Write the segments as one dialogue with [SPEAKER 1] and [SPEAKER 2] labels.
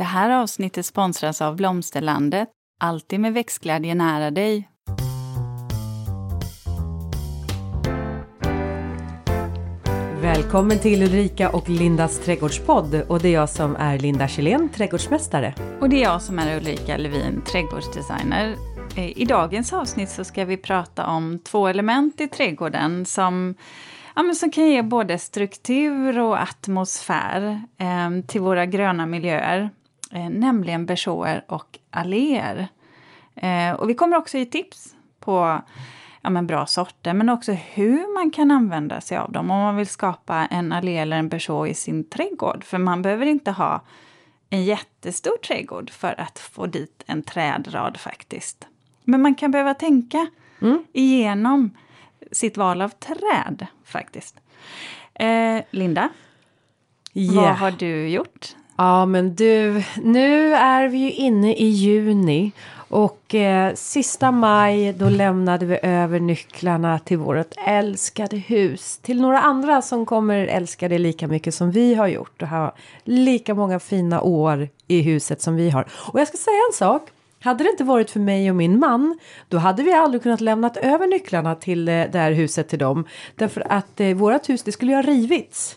[SPEAKER 1] Det här avsnittet sponsras av Blomsterlandet. Alltid med växtglädje nära dig.
[SPEAKER 2] Välkommen till Ulrika och Lindas trädgårdspodd och det är jag som är Linda Kjellén, trädgårdsmästare.
[SPEAKER 1] Och det är jag som är Ulrika Levin, trädgårdsdesigner. Eh, I dagens avsnitt så ska vi prata om två element i trädgården som, ja, men som kan ge både struktur och atmosfär eh, till våra gröna miljöer. Eh, nämligen bersåer och alléer. Eh, och vi kommer också ge tips på ja, men bra sorter, men också hur man kan använda sig av dem om man vill skapa en allé eller en berså i sin trädgård. För man behöver inte ha en jättestor trädgård för att få dit en trädrad faktiskt. Men man kan behöva tänka mm. igenom sitt val av träd faktiskt. Eh, Linda, yeah. vad har du gjort?
[SPEAKER 2] Ja men du, nu är vi ju inne i juni och eh, sista maj då lämnade vi över nycklarna till vårt älskade hus. Till några andra som kommer älska det lika mycket som vi har gjort. Och ha lika många fina år i huset som vi har. Och jag ska säga en sak. Hade det inte varit för mig och min man, då hade vi aldrig kunnat lämnat över nycklarna till eh, det här huset till dem. Därför att eh, vårt hus, det skulle ju ha rivits.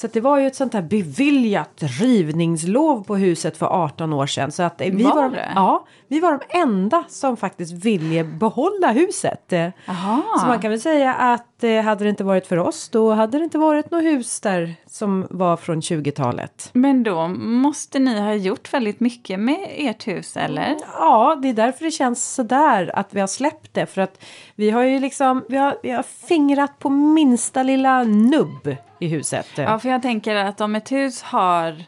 [SPEAKER 2] Så det var ju ett sånt här beviljat rivningslov på huset för 18 år sedan. Så att vi var, var de, ja, vi var de enda som faktiskt ville behålla huset. Aha. Så man kan väl säga att eh, hade det inte varit för oss då hade det inte varit något hus där som var från 20-talet.
[SPEAKER 1] Men då måste ni ha gjort väldigt mycket med ert hus eller?
[SPEAKER 2] Ja, det är därför det känns sådär att vi har släppt det. För att vi har ju liksom, vi har, vi har fingrat på minsta lilla nubb i huset.
[SPEAKER 1] Ja, för jag tänker att om ett hus har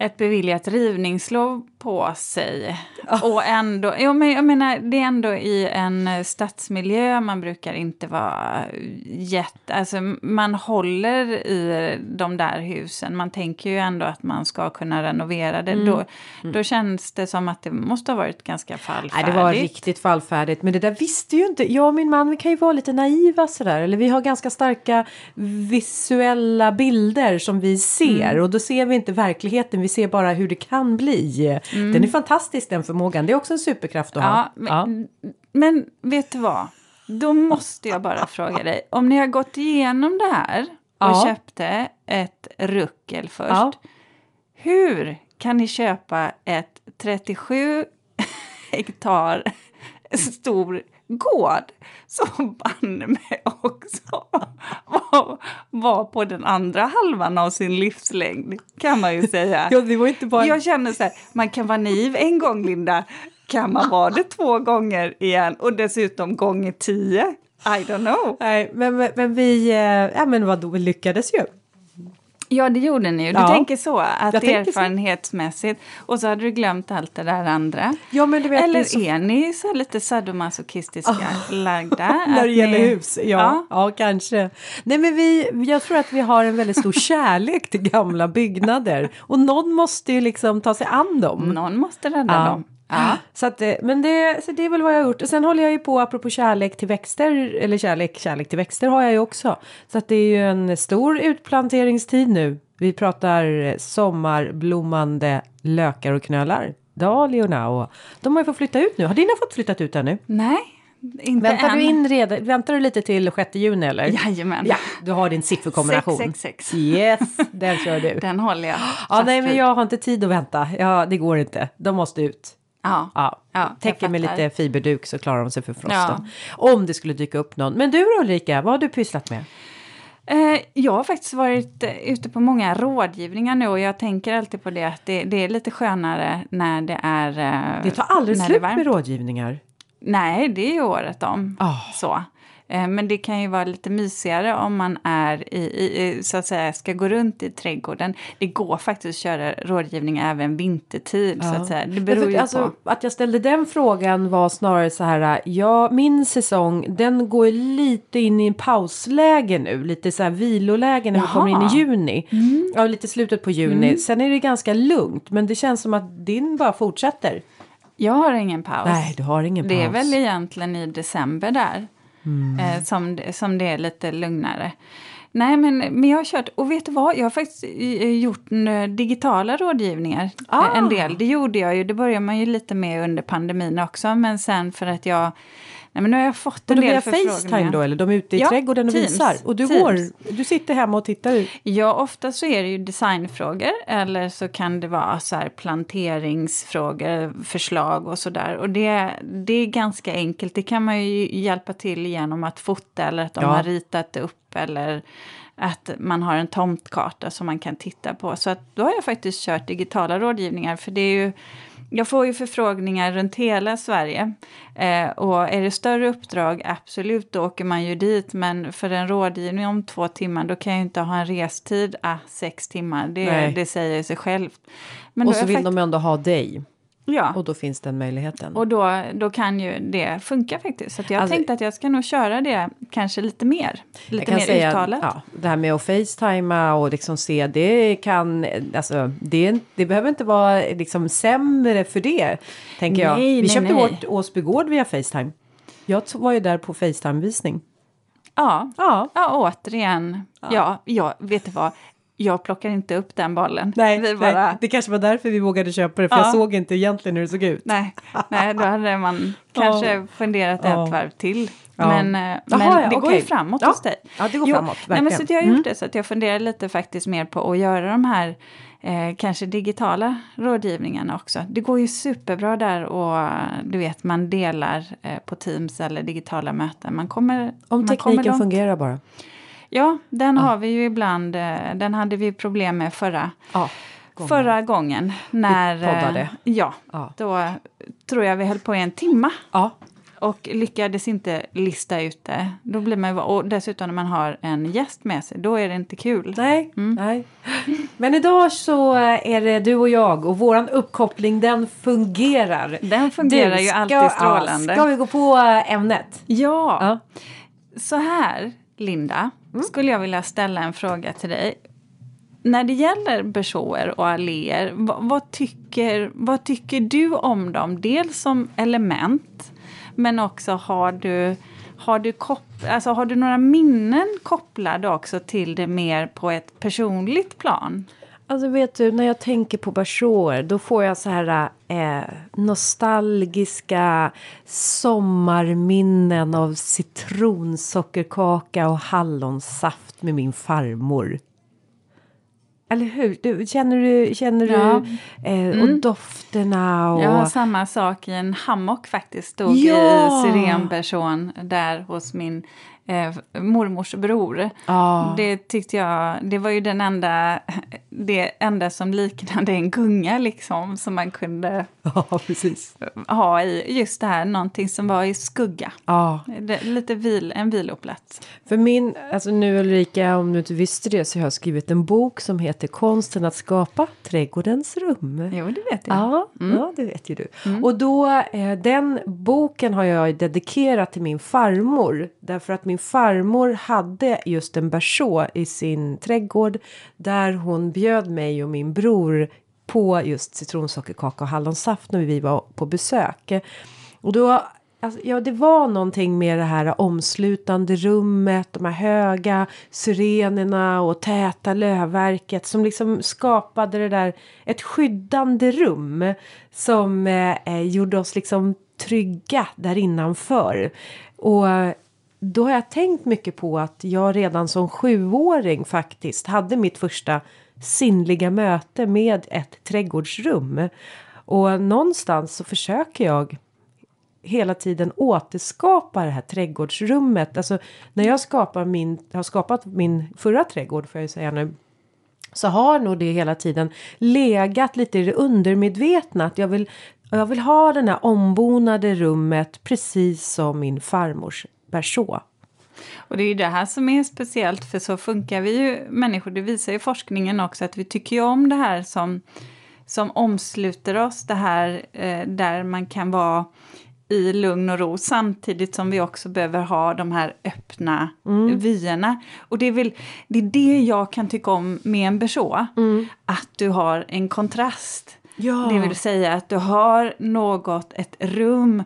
[SPEAKER 1] ett beviljat rivningslov på sig. Oh. Och ändå, ja, men jag menar, det är ändå i en stadsmiljö, man brukar inte vara jätte... Alltså man håller i de där husen, man tänker ju ändå att man ska kunna renovera det. Mm. Då, mm. då känns det som att det måste ha varit ganska fallfärdigt.
[SPEAKER 2] Nej, det var riktigt fallfärdigt, men det där visste ju inte... Jag och min man, vi kan ju vara lite naiva sådär, eller vi har ganska starka visuella bilder som vi ser, mm. och då ser vi inte verkligheten, vi ser bara hur det kan bli. Mm. Den är fantastisk den förmågan. Det är också en superkraft att
[SPEAKER 1] ja, ha. Men, ja. men vet du vad? Då måste jag bara fråga dig. Om ni har gått igenom det här och ja. köpte ett ruckel först. Ja. Hur kan ni köpa ett 37 hektar stor gård som banne mig också var, var på den andra halvan av sin livslängd, kan man ju säga.
[SPEAKER 2] ja, det var inte bara...
[SPEAKER 1] Jag känner så här, man kan vara naiv en gång, Linda. Kan man vara det två gånger igen och dessutom gånger tio? I don't know.
[SPEAKER 2] Nej, men, men, men vi, eh, ja men vadå, vi lyckades ju.
[SPEAKER 1] Ja, det gjorde ni ju. Du ja. tänker så, att jag erfarenhetsmässigt. Så. Och så hade du glömt allt det där andra.
[SPEAKER 2] Ja, men du vet,
[SPEAKER 1] Eller så... är ni så lite sadomasochistiska oh. lagda?
[SPEAKER 2] När det gäller ni... hus? Ja, ja, ja. kanske. Nej, men vi, jag tror att vi har en väldigt stor kärlek till gamla byggnader. Och någon måste ju liksom ta sig an dem.
[SPEAKER 1] Någon måste rädda ja. dem.
[SPEAKER 2] Ja. Så, att, eh, men det, så det är väl vad jag har gjort. Och sen håller jag ju på, apropå kärlek till växter, eller kärlek, kärlek till växter har jag ju också. Så att det är ju en stor utplanteringstid nu. Vi pratar sommarblommande lökar och knölar. Dahliorna och de har ju fått flytta ut nu. Har dina fått flyttat ut ännu?
[SPEAKER 1] Nej, inte
[SPEAKER 2] väntar
[SPEAKER 1] än.
[SPEAKER 2] Du in redan, väntar du lite till 6 juni eller?
[SPEAKER 1] Jajamän.
[SPEAKER 2] Ja, du har din sifferkombination.
[SPEAKER 1] 666.
[SPEAKER 2] Yes, den kör du.
[SPEAKER 1] Den håller jag.
[SPEAKER 2] Ja, nej, men jag har inte tid att vänta. Ja, det går inte. De måste ut.
[SPEAKER 1] Ja.
[SPEAKER 2] ja. ja Täcker med lite fiberduk så klarar de sig för frosten. Ja. Om det skulle dyka upp någon. Men du Ulrika, vad har du pysslat med?
[SPEAKER 1] Eh, jag har faktiskt varit eh, ute på många rådgivningar nu och jag tänker alltid på det att det, det är lite skönare när det är
[SPEAKER 2] eh, Det tar aldrig slut med rådgivningar.
[SPEAKER 1] Nej, det är ju året om. Oh. Så. Eh, men det kan ju vara lite mysigare om man är i, i, så att säga, ska gå runt i trädgården. Det går faktiskt att köra rådgivning även vintertid. Ja. Så att säga. Det beror för, ju alltså,
[SPEAKER 2] på. Att jag ställde den frågan var snarare så här, ja min säsong den går lite in i en pausläge nu. Lite så här viloläge när Jaha. vi kommer in i juni. Mm. Ja, lite slutet på juni. Mm. Sen är det ganska lugnt men det känns som att din bara fortsätter.
[SPEAKER 1] Jag har ingen paus.
[SPEAKER 2] Nej, du har ingen paus.
[SPEAKER 1] Det är väl egentligen i december där. Mm. Eh, som, som det är lite lugnare. Nej, men, men jag har kört, och vet du vad? Jag har faktiskt eh, gjort eh, digitala rådgivningar
[SPEAKER 2] Ah.
[SPEAKER 1] eh, en del. Det gjorde jag ju, det började man ju lite med under pandemin också, men sen för att jag... Nej, men nu har jag fått en del
[SPEAKER 2] via. Facetime då, eller de är ute i
[SPEAKER 1] Ja,
[SPEAKER 2] trädgården och
[SPEAKER 1] Teams.
[SPEAKER 2] visar? Och du
[SPEAKER 1] Teams.
[SPEAKER 2] går, du sitter hemma och tittar ut?
[SPEAKER 1] Ja, ofta så är det ju designfrågor eller så kan det vara så här planteringsfrågor, förslag och sådär. Och det, det är ganska enkelt. Det kan man ju hjälpa till genom att fota eller att de
[SPEAKER 2] Ja.
[SPEAKER 1] har ritat upp eller att man har en tomtkarta som man kan titta på. Så att då har jag faktiskt kört digitala rådgivningar för det är ju jag får ju förfrågningar runt hela Sverige. Eh, och är det större uppdrag, absolut, då åker man ju dit. Men för en rådgivning om två timmar, då kan jag ju inte ha en restid, ah, sex timmar. Det, det säger sig självt. Men
[SPEAKER 2] och så vill
[SPEAKER 1] fakt-
[SPEAKER 2] de ändå ha dig.
[SPEAKER 1] Ja,
[SPEAKER 2] Och då finns den möjligheten.
[SPEAKER 1] och då, då kan ju det funka faktiskt. Så jag
[SPEAKER 2] Alltså-
[SPEAKER 1] tänkte att jag ska nog köra det kanske lite mer.
[SPEAKER 2] jag
[SPEAKER 1] Lite mer
[SPEAKER 2] säga,
[SPEAKER 1] uttalat.
[SPEAKER 2] ja, det här med att facetima och liksom se, det kan, alltså, det, det behöver inte vara liksom sämre för det, tänker jag.
[SPEAKER 1] Nej,
[SPEAKER 2] Vi
[SPEAKER 1] nej,
[SPEAKER 2] köpte
[SPEAKER 1] nej.
[SPEAKER 2] vårt Åsby Gård via Facetime. Jag var ju där på Facetime-visning.
[SPEAKER 1] Ja.
[SPEAKER 2] Ja,
[SPEAKER 1] Ja, återigen. Ja. Ja, vet du vad? Jag plockar inte upp den bollen.
[SPEAKER 2] nej,
[SPEAKER 1] Vi bara,
[SPEAKER 2] nej, det kanske var därför vi vågade köpa det, för
[SPEAKER 1] Ja.
[SPEAKER 2] jag såg inte egentligen hur det såg ut.
[SPEAKER 1] Nej, nej, då hade man kanske funderat
[SPEAKER 2] Ja.
[SPEAKER 1] ett varv till.
[SPEAKER 2] Ja.
[SPEAKER 1] Men, eh, men
[SPEAKER 2] ja,
[SPEAKER 1] det går
[SPEAKER 2] okej.
[SPEAKER 1] ju framåt
[SPEAKER 2] Ja.
[SPEAKER 1] hos dig.
[SPEAKER 2] Ja, det går
[SPEAKER 1] Jo,
[SPEAKER 2] framåt,
[SPEAKER 1] nej, men
[SPEAKER 2] verkligen.
[SPEAKER 1] så jag har gjort
[SPEAKER 2] Mm.
[SPEAKER 1] det så att jag funderar lite faktiskt mer på att göra de här eh, kanske digitala rådgivningarna också. Det går ju superbra där och du vet man delar eh, på Teams eller digitala möten. Man kommer,
[SPEAKER 2] Om
[SPEAKER 1] man kommer
[SPEAKER 2] tekniken
[SPEAKER 1] långt.
[SPEAKER 2] fungerar bara.
[SPEAKER 1] Ja, den har vi ju ibland. eh, Den hade vi problem med förra,
[SPEAKER 2] Ja.
[SPEAKER 1] förra gången. När, eh,
[SPEAKER 2] poddade.
[SPEAKER 1] Ja,
[SPEAKER 2] Ja.
[SPEAKER 1] då eh, tror jag vi höll på i en timma
[SPEAKER 2] ja.
[SPEAKER 1] och lyckades inte lista ut det. Då blir man, och dessutom när man har en gäst med sig, då är det inte kul.
[SPEAKER 2] Nej,
[SPEAKER 1] Mm.
[SPEAKER 2] nej. Men idag så är det du och jag och våran uppkoppling den fungerar.
[SPEAKER 1] Den fungerar
[SPEAKER 2] Du,
[SPEAKER 1] ju alltid strålande.
[SPEAKER 2] Ja, ska vi gå på ämnet?
[SPEAKER 1] Ja,
[SPEAKER 2] Ja.
[SPEAKER 1] så här Linda,
[SPEAKER 2] Mm.
[SPEAKER 1] skulle jag vilja ställa en fråga till dig. När det gäller bersåer och alléer, vad, vad, tycker, vad tycker du om dem? Dels som element, men också har du, har du, kop, alltså har du några minnen kopplade också till det mer på ett personligt plan?
[SPEAKER 2] Alltså vet du, när jag tänker på bersåer då får jag så här eh, nostalgiska sommarminnen av citronsockerkaka och hallonsaft med min farmor. Eller hur? Du, känner du, känner
[SPEAKER 1] Ja.
[SPEAKER 2] du eh, och dofterna och...
[SPEAKER 1] Jag har samma sak i en hammock faktiskt. Stod
[SPEAKER 2] Ja!
[SPEAKER 1] i syrenperson där hos min eh, mormors bror.
[SPEAKER 2] Ja.
[SPEAKER 1] Det tyckte jag, det var ju den enda, det enda som liknade en gunga liksom. Som man kunde
[SPEAKER 2] ja,
[SPEAKER 1] ha i just det här, någonting som var i skugga.
[SPEAKER 2] Ja.
[SPEAKER 1] Det, lite vil, en viloplats.
[SPEAKER 2] För min, alltså nu Ulrika, om du inte visste det så har jag skrivit en bok som heter Konsten att skapa trädgårdens rum.
[SPEAKER 1] Jo, det vet jag.
[SPEAKER 2] Ja, ja, det vet ju du. Och då, eh, den boken har jag dedikerat till min farmor. Därför att min farmor hade just en berså i sin trädgård. Där hon bjöd bjöd mig och min bror på just citronsockerkaka och hallonsaft när vi var på besök. Och då, alltså, ja det var någonting med det här omslutande rummet, de här höga syrenerna och täta lövverket som liksom skapade det där, ett skyddande rum som eh, eh gjorde oss liksom trygga där innanför. Och eh, då har jag tänkt mycket på att jag redan som sjuåring faktiskt hade mitt första sinnliga möte med ett trädgårdsrum. Och någonstans så försöker jag hela tiden återskapa det här trädgårdsrummet. Alltså när jag skapar min, har skapat min förra trädgård får jag ju säga nu. Så har nog det hela tiden legat lite i det undermedvetna. Att jag vill, jag vill ha det här ombonade rummet precis som min farmors berså.
[SPEAKER 1] Och det är ju det här som är speciellt, för så funkar vi ju människor. Det visar ju forskningen också, att vi tycker ju om det här som, som omsluter oss. Det här eh, där man kan vara i lugn och ro samtidigt som vi också behöver ha de här öppna vyerna. Och det är väl det, är det jag kan tycka om med en berså. Att du har en kontrast.
[SPEAKER 2] Ja.
[SPEAKER 1] Det vill säga att du har något, ett rum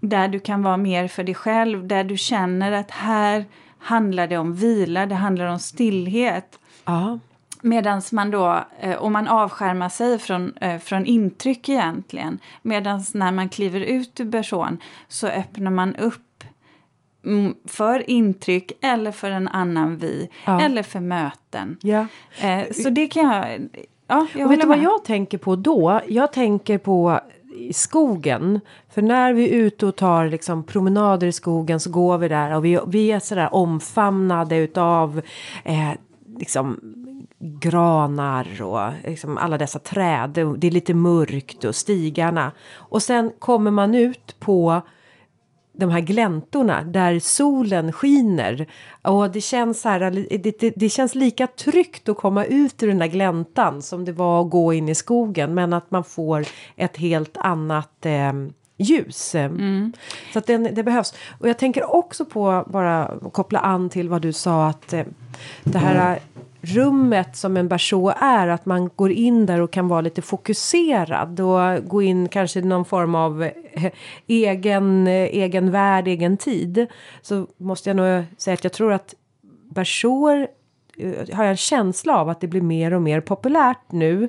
[SPEAKER 1] där du kan vara mer för dig själv, där du känner att här, handlar det om vila, det handlar om stillhet.
[SPEAKER 2] Ja.
[SPEAKER 1] Medan man då, eh, och man avskärmar sig från, eh, från intryck egentligen. Medan när man kliver ut ur person så öppnar man upp för intryck eller för en annan vi.
[SPEAKER 2] Ja.
[SPEAKER 1] Eller för möten.
[SPEAKER 2] ja.
[SPEAKER 1] Eh, Så det kan jag... Ja, jag
[SPEAKER 2] Och vet du vad jag tänker på då? Jag tänker på i skogen. För när vi är ute och tar liksom promenader i skogen så går vi där och vi, vi är sådär omfamnade utav eh, liksom granar och liksom alla dessa träd. Det är lite mörkt och stigarna. Och sen kommer man ut på de här gläntorna där solen skiner. Och det känns, så här, det, det, det känns lika tryggt att komma ut ur den där gläntan som det var att gå in i skogen. Men att man får ett helt annat eh, ljus. Så att den, det behövs. Och jag tänker också på, bara koppla an till vad du sa att eh, det här rummet som en berså är att man går in där och kan vara lite fokuserad och gå in kanske i någon form av eh, egen, eh, egen värld, egen tid. Så måste jag nog säga att jag tror att bersåer har jag en känsla av att det blir mer och mer populärt nu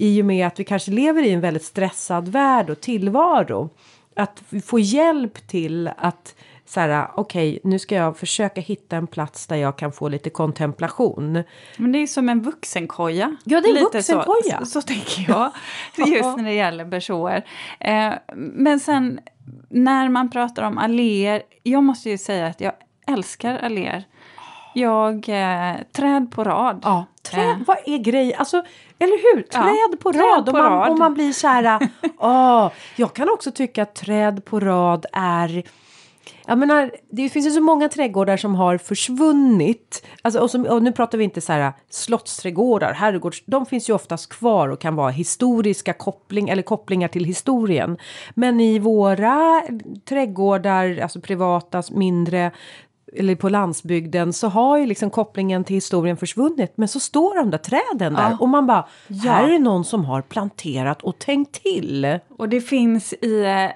[SPEAKER 2] i och med att vi kanske lever i en väldigt stressad värld och tillvaro. Att får hjälp till att så här, okej, nu ska jag försöka hitta en plats där jag kan få lite kontemplation.
[SPEAKER 1] Men det är som en vuxenkoja.
[SPEAKER 2] Ja, det är en vuxenkoja.
[SPEAKER 1] Så, så, så tänker jag, just när det gäller bersåer. Eh, men sen när man pratar om alléer, jag måste ju säga att jag älskar alléer. Jag, eh, träd på rad.
[SPEAKER 2] Ja, träd,
[SPEAKER 1] Eh.
[SPEAKER 2] vad är grej? Alltså, eller hur?
[SPEAKER 1] Ja,
[SPEAKER 2] Träd på
[SPEAKER 1] träd
[SPEAKER 2] rad.
[SPEAKER 1] på
[SPEAKER 2] och, man,
[SPEAKER 1] rad.
[SPEAKER 2] och man blir så här, åh, jag kan också tycka att träd på rad är jag menar, det finns ju så många trädgårdar som har försvunnit. Alltså, och, som, och nu pratar vi inte så här slottsträdgårdar, herrgårds... De finns ju oftast kvar och kan vara historiska koppling, eller kopplingar till historien. Men i våra trädgårdar, alltså privata, mindre eller på landsbygden så har ju liksom kopplingen till historien försvunnit. Men så står de där träden där
[SPEAKER 1] Ja.
[SPEAKER 2] och man bara, här är det någon som har planterat och tänkt till.
[SPEAKER 1] Och det finns i... eh,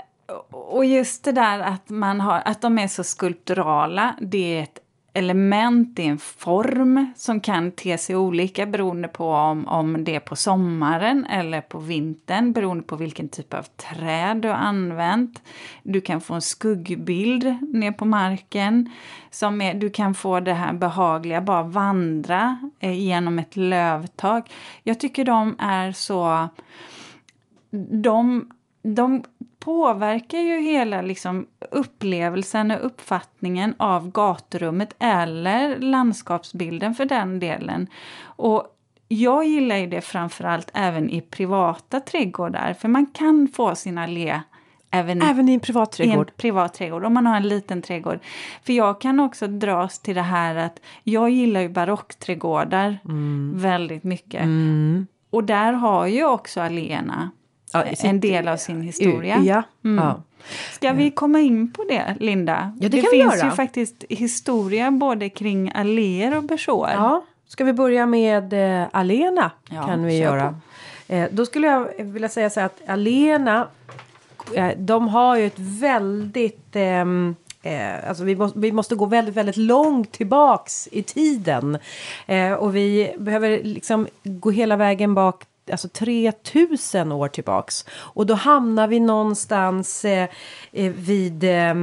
[SPEAKER 1] Och just det där att, man har, att de är så skulpturala, det är ett element, det är en form som kan te sig olika beroende på om, om det är på sommaren eller på vintern, beroende på vilken typ av träd du har använt. Du kan få en skuggbild ner på marken. Som är, du kan få det här behagliga, bara vandra eh, genom ett lövtak. Jag tycker de är så de, de påverkar ju hela liksom upplevelsen och uppfattningen av gaturummet eller landskapsbilden för den delen. Och jag gillar ju det framförallt även i privata trädgårdar för man kan få sin allé även,
[SPEAKER 2] Även i en privat
[SPEAKER 1] i en
[SPEAKER 2] trädgård.
[SPEAKER 1] privat trädgård, om man har en liten trädgård. För jag kan också dras till det här att jag gillar ju barockträdgårdar väldigt mycket.
[SPEAKER 2] Mm.
[SPEAKER 1] Och där har ju också alléerna
[SPEAKER 2] Ja, sitt-
[SPEAKER 1] en del av sin historia.
[SPEAKER 2] Ja.
[SPEAKER 1] Mm.
[SPEAKER 2] ja.
[SPEAKER 1] Ska vi komma in på det, Linda?
[SPEAKER 2] Ja, det
[SPEAKER 1] det
[SPEAKER 2] kan vi
[SPEAKER 1] finns ju faktiskt historia både kring alléer och bersåer.
[SPEAKER 2] Ja, ska vi börja med eh, Alena?
[SPEAKER 1] Ja,
[SPEAKER 2] kan vi göra. Eh, då skulle jag vilja säga så här att Alena, eh, de har ju ett väldigt... ehm, Eh, alltså vi, måste, vi måste gå väldigt, väldigt långt tillbaks i tiden. Eh, och vi behöver liksom gå hela vägen bak alltså 3000 år tillbaks. Och då hamnar vi någonstans eh, eh vid eh,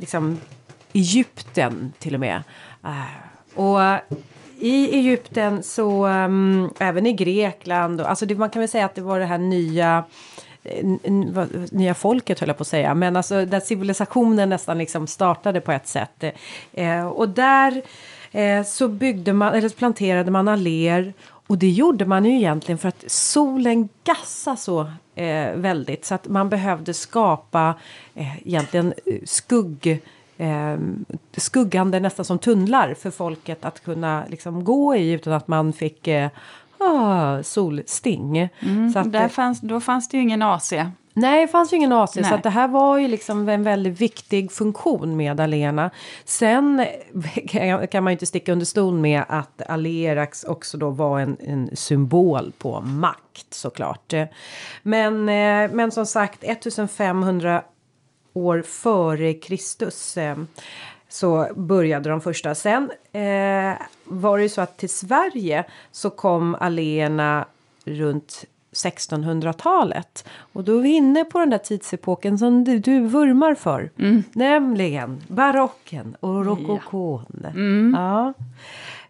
[SPEAKER 2] liksom Egypten till och med. Eh, och i Egypten så, um, även i Grekland, och, alltså det, man kan väl säga att det var det här nya eh, nya folket höll jag på att säga, men alltså där civilisationen nästan liksom startade på ett sätt. Eh, och där eh, så byggde man, eller planterade man alléer och det gjorde man ju egentligen för att solen gassade så eh, väldigt så att man behövde skapa eh, egentligen eh, skugg eh, skuggande nästan som tunnlar för folket att kunna liksom gå i utan att man fick eh, ah, solsting. så att, eh,
[SPEAKER 1] fanns, då fanns det ju ingen AC.
[SPEAKER 2] Nej, det fanns ju ingen AC. Så
[SPEAKER 1] Nej.
[SPEAKER 2] att det här var ju liksom en väldigt viktig funktion med Alena. Sen kan- man ju inte sticka under stol med att Alerax också då var en, en symbol på makt såklart. Men, eh, men som sagt 1500 år före Kristus. eh, så började de första. Sen eh, var det ju så att till Sverige så kom alléerna runt 1600-talet. Och då är vi inne på den där tidsepoken som du, du vurmar för.
[SPEAKER 1] Mm.
[SPEAKER 2] Nämligen barocken och rokokon.
[SPEAKER 1] Ja. Mm.
[SPEAKER 2] Ja.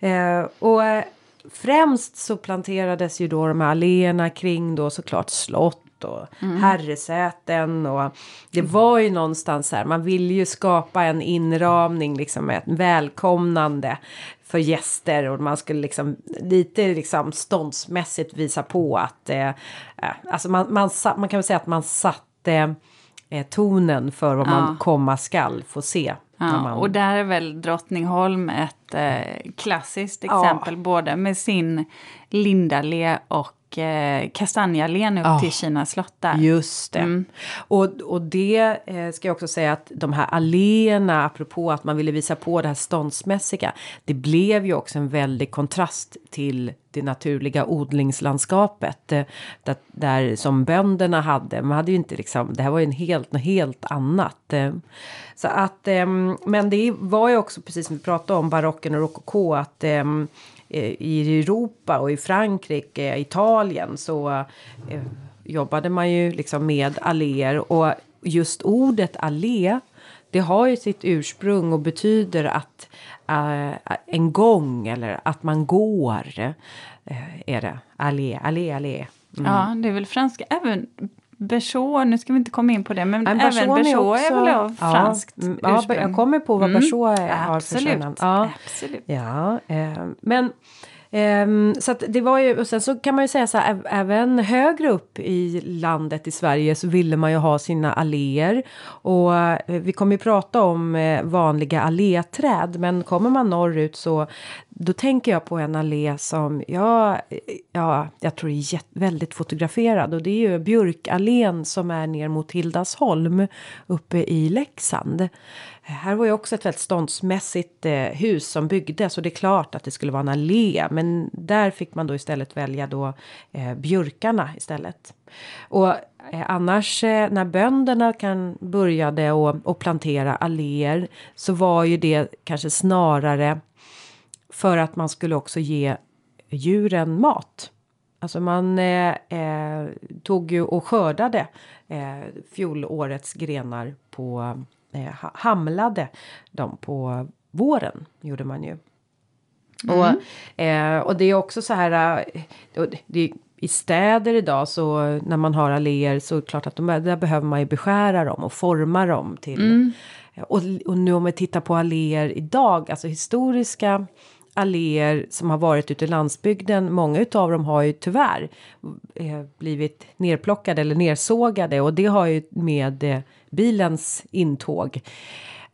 [SPEAKER 2] Eh, och eh, främst så planterades ju då de här alléerna kring då såklart slott och mm. herresäten och det var ju någonstans här man ville ju skapa en inramning liksom ett välkomnande för gäster och man skulle liksom lite liksom ståndsmässigt visa på att eh, alltså man, man, man kan väl säga att man satte eh, tonen för vad ja. man komma skall få se.
[SPEAKER 1] Ja. Och där är väl Drottningholm ett eh, klassiskt exempel ja. både med sin Lindalé och eh, Kastanjeallén upp oh, till Kina slott där.
[SPEAKER 2] Just det. Mm. Och, och det eh, ska jag också säga att de här alléerna, apropå att man ville visa på det här ståndsmässiga, det blev ju också en väldig kontrast till det naturliga odlingslandskapet eh, där, där, som bönderna hade. Man hade ju inte liksom, det här var ju en helt, något helt annat. Eh. Så att, eh, men det var ju också precis som vi pratade om barocken och rokoko att ehm, Eh, Eh, i Europa och i Frankrike, Italien så eh, jobbade man ju liksom med alléer och just ordet allé det har ju sitt ursprung och betyder att uh, en gång eller att man går. Uh, är det allé, allé, allé.
[SPEAKER 1] Mm. Ja, det är väl franska. Även Bersot, nu ska vi inte komma in på det, men, men även Bersot är, är väl av ja, franskt
[SPEAKER 2] mm, ja, ursprung? Jag kommer på vad mm. Bersot har
[SPEAKER 1] Absolut.
[SPEAKER 2] för
[SPEAKER 1] ja, Absolut.
[SPEAKER 2] Ja, eh, men Um, så att det var ju, och sen så kan man ju säga så här, även högre upp i landet i Sverige så ville man ju ha sina alléer. Och uh, vi kommer ju prata om uh, vanliga alléträd, men kommer man norrut så då tänker jag på en allé som jag, ja, jag tror är väldigt fotograferad och det är ju Björkallén som är ner mot Hildasholm uppe i Leksand. Här var ju också ett väldigt ståndsmässigt eh, hus som byggdes och det är klart att det skulle vara en allé men där fick man då istället välja då eh, björkarna istället. Och eh, annars eh, när bönderna kan började och, och plantera alléer så var ju det kanske snarare för att man skulle också ge djuren mat. Alltså man eh, eh, tog ju och skördade eh, fjolårets grenar på eh, hamlade dem på våren gjorde man ju. Mm. Och, eh, och det är också så här. Eh, det, i städer idag så när man har alléer så är det klart att de, där behöver man ju beskära dem och forma dem till. Mm. Och, och nu om vi tittar på alléer idag, alltså historiska alléer som har varit ute i landsbygden, många utav dem har ju tyvärr eh, blivit nerplockade eller nersågade. Och det har ju med eh, bilens intåg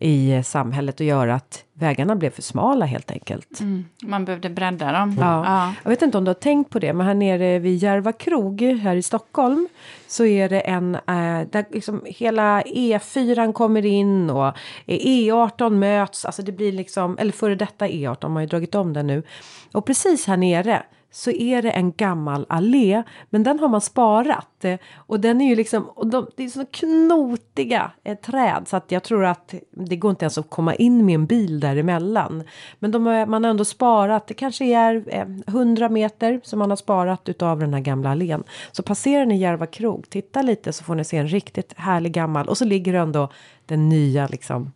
[SPEAKER 2] i samhället och göra att vägarna blev för smala helt enkelt.
[SPEAKER 1] Mm, man behövde bredda dem.
[SPEAKER 2] Ja. ja. Jag vet inte om du har tänkt på det, men här nere vid Järva krog här i Stockholm så är det en, äh, där liksom hela E4 kommer in och E18 möts, alltså det blir liksom, eller före detta E18, man har ju dragit om den nu. Och precis här nere så är det en gammal allé, men den har man sparat. Eh, och den är ju liksom, och de, det är så knotiga eh, träd så att jag tror att det går inte ens att komma in med en bil däremellan. Men de, man har ändå sparat, det kanske är eh, 100 meter som man har sparat utav den här gamla allén. Så passerar ni Järva krog, titta lite så får ni se en riktigt härlig gammal och så ligger ändå den nya liksom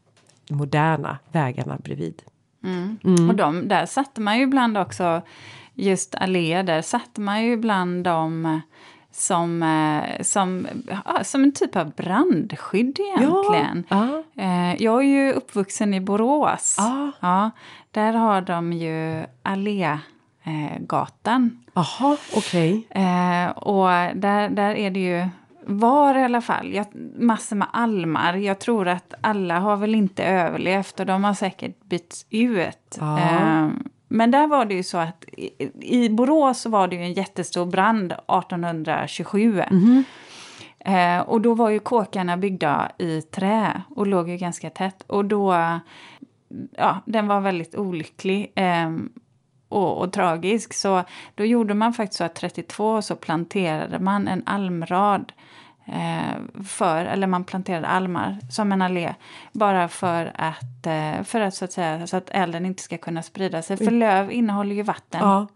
[SPEAKER 2] moderna vägarna bredvid.
[SPEAKER 1] Mm. Mm. Och de, där satte man ju ibland också just alléer, där satte man ju ibland dem som, eh, som, som en typ av brandskydd egentligen. Ja, uh. Jag är ju uppvuxen i Borås. Uh. Ja, där har de ju Allégatan.
[SPEAKER 2] Jaha, okej.
[SPEAKER 1] Okay. Eh, och där, där är det ju var i alla fall. Jag, massor med almar. Jag tror att alla har väl inte överlevt och de har säkert bytts ut. Ja. Eh, men där var det ju så att i Borås så var det ju en jättestor brand 1827. Mm. Eh, och då var ju kåkarna byggda i trä och låg ju ganska tätt. Och då, ja, den var väldigt olycklig eh, och, och, tragisk. Så då gjorde man faktiskt så att 32 så planterade man en almrad eh, för, eller man planterade almar som en allé. Bara för att, eh, för att, så att, säga, så att elden inte ska kunna sprida sig. För löv innehåller ju vatten.
[SPEAKER 2] Ja,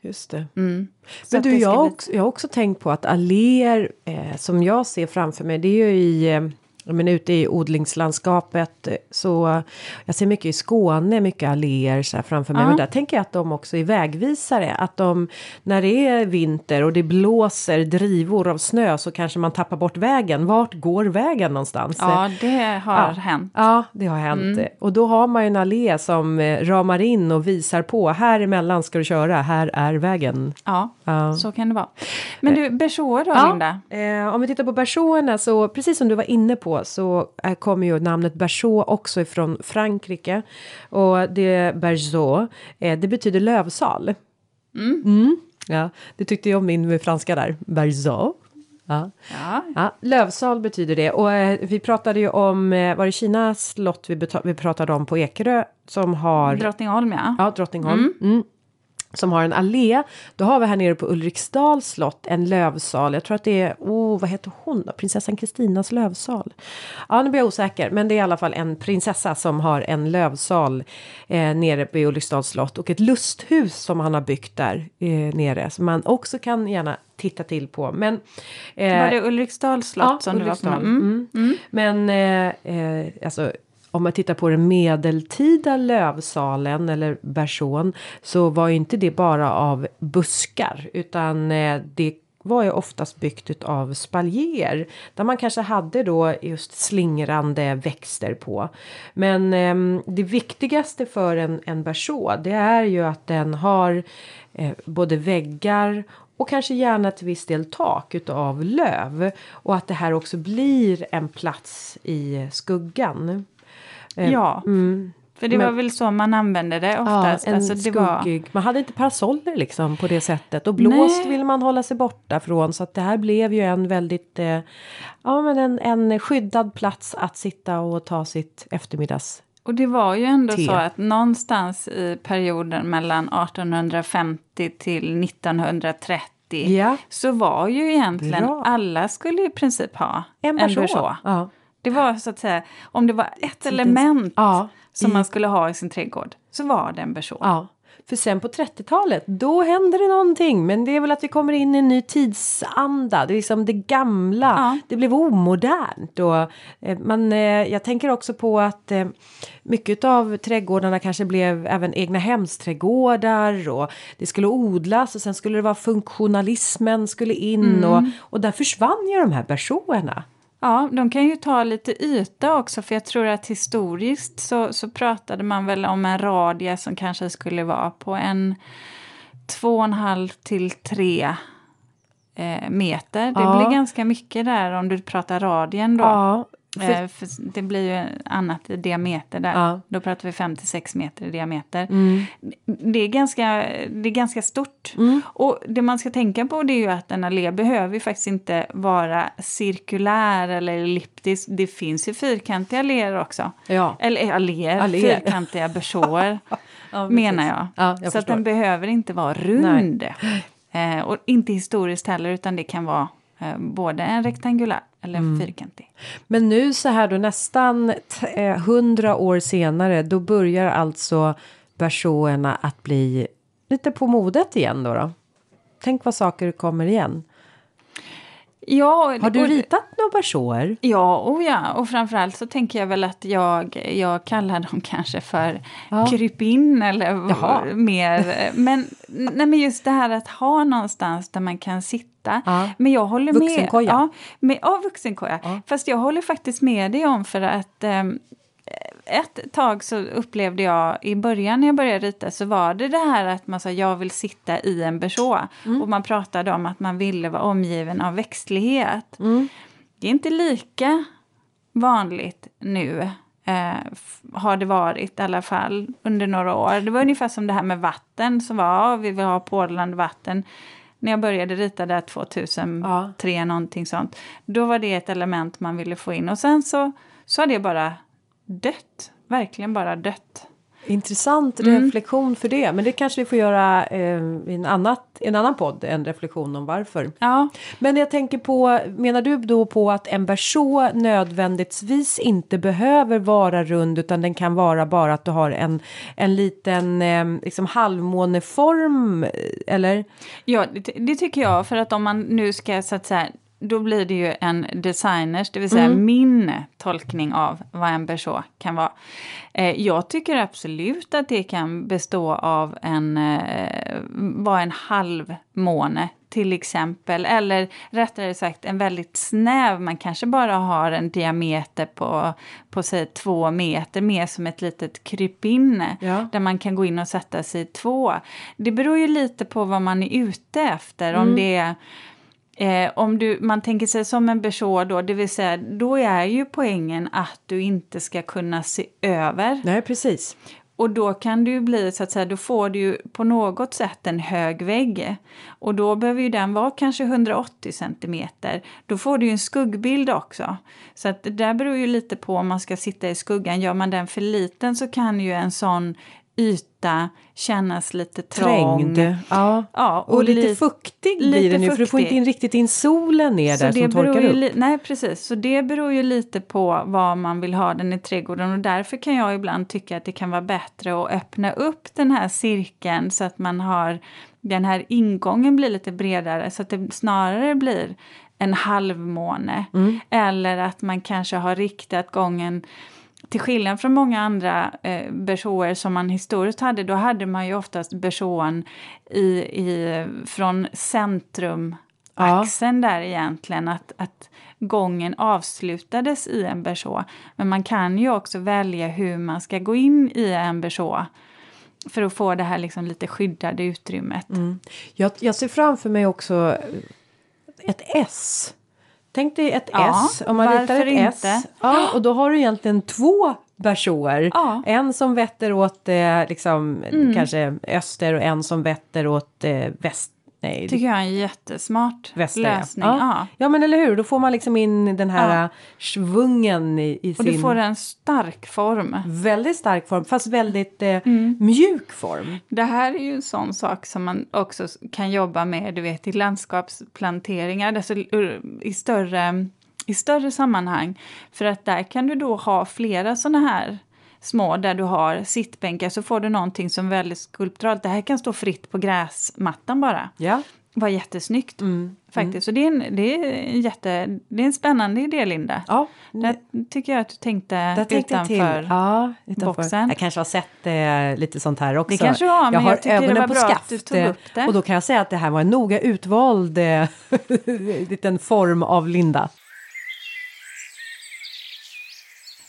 [SPEAKER 2] just det.
[SPEAKER 1] Mm.
[SPEAKER 2] Men du,
[SPEAKER 1] det
[SPEAKER 2] jag,
[SPEAKER 1] bli-
[SPEAKER 2] också, jag har också tänkt på att alléer eh, som jag ser framför mig, det är ju i menar, ute i odlingslandskapet eh, så jag ser mycket i Skåne, mycket alléer så framför mig.
[SPEAKER 1] Ja.
[SPEAKER 2] Men där tänker jag att de också är vägvisare. Att de, när det är vinter och det blåser drivor av snö så kanske man tappar bort vägen. Vart går vägen någonstans?
[SPEAKER 1] Ja, det har
[SPEAKER 2] Ja.
[SPEAKER 1] hänt.
[SPEAKER 2] Ja, det har hänt. Och då har man ju en allé som eh, ramar in och visar på. Här emellan ska du köra, här är vägen.
[SPEAKER 1] Ja,
[SPEAKER 2] Ja.
[SPEAKER 1] så kan det vara. Men du, bersåer då, Linda?
[SPEAKER 2] Eh, om vi tittar på bersåerna så precis som du var inne på så eh, kommer ju namnet berså också ifrån Frankrike. Och det bergeau, eh, det betyder lövsal. Mm, Ja, det tyckte jag om min franska där. Bergeau. Ja.
[SPEAKER 1] Ja,
[SPEAKER 2] Ja, lövsal betyder det. Och eh, vi pratade ju om, eh, var det Kinas slott vi, vi pratade om på Ekerö som har...
[SPEAKER 1] Drottningholm ja.
[SPEAKER 2] Ja, Drottningholm. Mm. Som har en allé. Då har vi här nere på Ulriksdals slott en lövsal. Jag tror att det är, oh, vad heter hon då? Prinsessan Kristinas lövsal. Ja, nu blir jag osäker. Men det är i alla fall en prinsessa som har en lövsal eh, nere på Ulriksdals slott. Och ett lusthus som han har byggt där eh, nere. Som man också kan gärna titta till på. Men, eh,
[SPEAKER 1] Var det Ulriksdals slott som du var på?
[SPEAKER 2] Ulriksdal.
[SPEAKER 1] Mm.
[SPEAKER 2] Mm. Men eh, eh, alltså, om man tittar på den medeltida lövsalen eller bersån så var ju inte det bara av buskar utan eh, det var ju oftast byggt av spaljer där man kanske hade då just slingrande växter på. Men eh, det viktigaste för en, en berså det är ju att den har eh, både väggar och kanske gärna till viss del tak utav löv. Och att det här också blir en plats i skuggan. Eh,
[SPEAKER 1] Ja,
[SPEAKER 2] Mm.
[SPEAKER 1] för det
[SPEAKER 2] Men-
[SPEAKER 1] var väl så man använde det
[SPEAKER 2] Ja,
[SPEAKER 1] oftast.
[SPEAKER 2] en
[SPEAKER 1] alltså, det var,
[SPEAKER 2] skuggig. Man hade inte parasoller liksom på det sättet. Och blåst
[SPEAKER 1] Nej.
[SPEAKER 2] ville man hålla sig borta från. Så att det här blev ju en väldigt, eh, ja men en, en skyddad plats att sitta och ta sitt eftermiddags.
[SPEAKER 1] och det var ju ändå
[SPEAKER 2] Te.
[SPEAKER 1] så att någonstans i perioden mellan 1850 till 1930
[SPEAKER 2] Ja,
[SPEAKER 1] så var ju egentligen
[SPEAKER 2] Bra.
[SPEAKER 1] alla skulle i princip ha
[SPEAKER 2] en
[SPEAKER 1] en
[SPEAKER 2] berså. Ja.
[SPEAKER 1] Det var så att säga, om det var ett element
[SPEAKER 2] Ja,
[SPEAKER 1] som
[SPEAKER 2] i-
[SPEAKER 1] man skulle ha i sin trädgård så var det en berså.
[SPEAKER 2] Ja, för sen på 30-talet då händer det någonting. Men det är väl att vi kommer in i en ny tidsanda. Det är liksom det gamla.
[SPEAKER 1] Ja.
[SPEAKER 2] Det blev omodernt. Och, eh, man, eh, jag tänker också på att eh, mycket av trädgårdarna kanske blev även egna hemsträdgårdar. Och det skulle odlas och sen skulle det vara funktionalismen skulle in. Och, och där försvann ju de här bersåerna.
[SPEAKER 1] Ja, de kan ju ta lite yta också för jag tror att historiskt så, så pratade man väl om en radie som kanske skulle vara på en två och en halv till tre eh, meter. Det
[SPEAKER 2] Ja.
[SPEAKER 1] blir ganska mycket där om du pratar radien då.
[SPEAKER 2] Ja,
[SPEAKER 1] Eh, det blir ju annat i diameter där.
[SPEAKER 2] Ja.
[SPEAKER 1] Då pratar vi 5-6 meter i diameter.
[SPEAKER 2] mm,
[SPEAKER 1] Det, är ganska, det är ganska stort.
[SPEAKER 2] mm,
[SPEAKER 1] Och det man ska tänka på det är ju att en allé behöver ju faktiskt inte vara cirkulär eller elliptisk. Det finns ju fyrkantiga alléer också.
[SPEAKER 2] ja.
[SPEAKER 1] Eller alléer,
[SPEAKER 2] Alléer.
[SPEAKER 1] fyrkantiga bersåer
[SPEAKER 2] ja
[SPEAKER 1] menar jag.
[SPEAKER 2] Ja, jag
[SPEAKER 1] Så att
[SPEAKER 2] förstår.
[SPEAKER 1] den behöver inte vara rund. Eh, och inte historiskt heller utan det kan vara både en rektangulär eller
[SPEAKER 2] Mm.
[SPEAKER 1] fyrkantig.
[SPEAKER 2] Men nu så här då nästan eh, hundra år senare då börjar alltså bersåerna att bli lite på modet igen då, då. Tänk vad saker kommer igen.
[SPEAKER 1] Ja,
[SPEAKER 2] Har du
[SPEAKER 1] och-
[SPEAKER 2] ritat några bersåer?
[SPEAKER 1] Ja, och ja, och framförallt så tänker jag väl att jag, jag kallar dem kanske för
[SPEAKER 2] Ja.
[SPEAKER 1] krypin eller
[SPEAKER 2] Jaha.
[SPEAKER 1] mer. Men, nej, men just det här att ha någonstans där man kan sitta.
[SPEAKER 2] Ja.
[SPEAKER 1] Men jag håller med.
[SPEAKER 2] Vuxenkoja.
[SPEAKER 1] Ja, med, ja, vuxenkoja.
[SPEAKER 2] Ja.
[SPEAKER 1] Fast jag håller faktiskt med dig om för att ehm, ett tag så upplevde jag i början när jag började rita så var det det här att man sa jag vill sitta i en berså.
[SPEAKER 2] Mm.
[SPEAKER 1] Och man pratade om att man ville vara omgiven av växtlighet.
[SPEAKER 2] Mm.
[SPEAKER 1] Det är inte lika vanligt nu. Eh, har det varit i alla fall under några år. Det var ungefär som det här med vatten som var, ja, vi vill ha porlande vatten. När jag började rita där 2003 någonting sånt. Då var det ett element man ville få in och sen så, så har det bara dött. Verkligen bara dött.
[SPEAKER 2] Intressant reflektion för det. Men det kanske vi får göra eh, i en, annat, en annan podd, en reflektion om varför.
[SPEAKER 1] Ja,
[SPEAKER 2] Men jag tänker på, menar du då på att en berså nödvändigtvis inte behöver vara rund utan den kan vara bara att du har en, en liten eh, liksom halvmåneform eller?
[SPEAKER 1] Ja, det, det tycker jag. För att om man nu ska så att säga då blir det ju en designers, det vill säga min tolkning av vad en berså kan vara. Eh, jag tycker absolut att det kan bestå av en, eh, vara en halvmåne till exempel. Eller rättare sagt en väldigt snäv, man kanske bara har en diameter på, på säg två meter, mer som ett litet krypinne.
[SPEAKER 2] Ja.
[SPEAKER 1] Där man kan gå in och sätta sig två. Det beror ju lite på vad man är ute efter. Om det är Eh, om du, man tänker sig som en berså då, det vill säga då är ju poängen att du inte ska kunna se över.
[SPEAKER 2] Nej, precis.
[SPEAKER 1] Och då kan ju bli så att säga, då får du ju på något sätt en hög vägg. Och då behöver ju den vara kanske 180 centimeter. Då får du ju en skuggbild också. Så att det där beror ju lite på om man ska sitta i skuggan. Gör man den för liten så kan ju en sån yta kännas lite trång.
[SPEAKER 2] Trängd. Ja.
[SPEAKER 1] Ja,
[SPEAKER 2] Och, lite
[SPEAKER 1] li-
[SPEAKER 2] fuktig blir
[SPEAKER 1] lite
[SPEAKER 2] den ju för du får inte in riktigt in solen ner där
[SPEAKER 1] det
[SPEAKER 2] som
[SPEAKER 1] beror
[SPEAKER 2] torkar upp.
[SPEAKER 1] nej, precis. Så det beror ju lite på vad man vill ha den i trädgården. Och därför kan jag ibland tycka att det kan vara bättre att öppna upp den här cirkeln så att man har den här ingången blir lite bredare så att det snarare blir en halvmåne.
[SPEAKER 2] Mm.
[SPEAKER 1] Eller att man kanske har riktat gången till skillnad från många andra eh, bersåer som man historiskt hade, då hade man ju oftast bersån i, i, från centrumaxeln där egentligen, att, att gången avslutades i en berså. Men man kan ju också välja hur man ska gå in i en berså för att få det här liksom lite skyddade utrymmet.
[SPEAKER 2] Mm. Jag, jag ser framför mig också ett S. Tänk dig ett
[SPEAKER 1] Ja,
[SPEAKER 2] S. Om man ritar ett S.
[SPEAKER 1] inte?
[SPEAKER 2] Ja, och då har du egentligen två bersåer.
[SPEAKER 1] Ja.
[SPEAKER 2] En som vetter åt eh, liksom,
[SPEAKER 1] Mm.
[SPEAKER 2] kanske öster och en som vetter åt eh, väst. Nej,
[SPEAKER 1] tycker jag är en jättesmart
[SPEAKER 2] väster. ja.
[SPEAKER 1] lösning.
[SPEAKER 2] Ja.
[SPEAKER 1] Ja.
[SPEAKER 2] ja, men eller hur. Då får man liksom in den här
[SPEAKER 1] Ja.
[SPEAKER 2] ja. svungen i, i
[SPEAKER 1] Och
[SPEAKER 2] sin
[SPEAKER 1] du får en stark form.
[SPEAKER 2] väldigt stark form, fast väldigt eh,
[SPEAKER 1] Mm.
[SPEAKER 2] mjuk form.
[SPEAKER 1] Det här är ju en sån sak som man också kan jobba med du vet, i landskapsplanteringar, alltså i större, i större sammanhang. För att där kan du då ha flera såna här små där du har sittbänkar så får du någonting som är väldigt skulpturalt. Det här kan stå fritt på gräsmattan bara.
[SPEAKER 2] Ja.
[SPEAKER 1] var jättesnyggt
[SPEAKER 2] Mm.
[SPEAKER 1] faktiskt. Så det är, en, det, är en jätte, det är en spännande idé, Linda.
[SPEAKER 2] Ja,
[SPEAKER 1] Där tycker jag att du tänkte
[SPEAKER 2] tänkte jag
[SPEAKER 1] utanför.
[SPEAKER 2] Ja, utanför.
[SPEAKER 1] boxen.
[SPEAKER 2] Jag kanske har sett eh, lite sånt här också.
[SPEAKER 1] Det kanske du har, men
[SPEAKER 2] jag har
[SPEAKER 1] jag
[SPEAKER 2] ögonen på skaft. eh,
[SPEAKER 1] upp det.
[SPEAKER 2] Och då kan jag säga att det här var en noga utvald eh, liten form av Linda.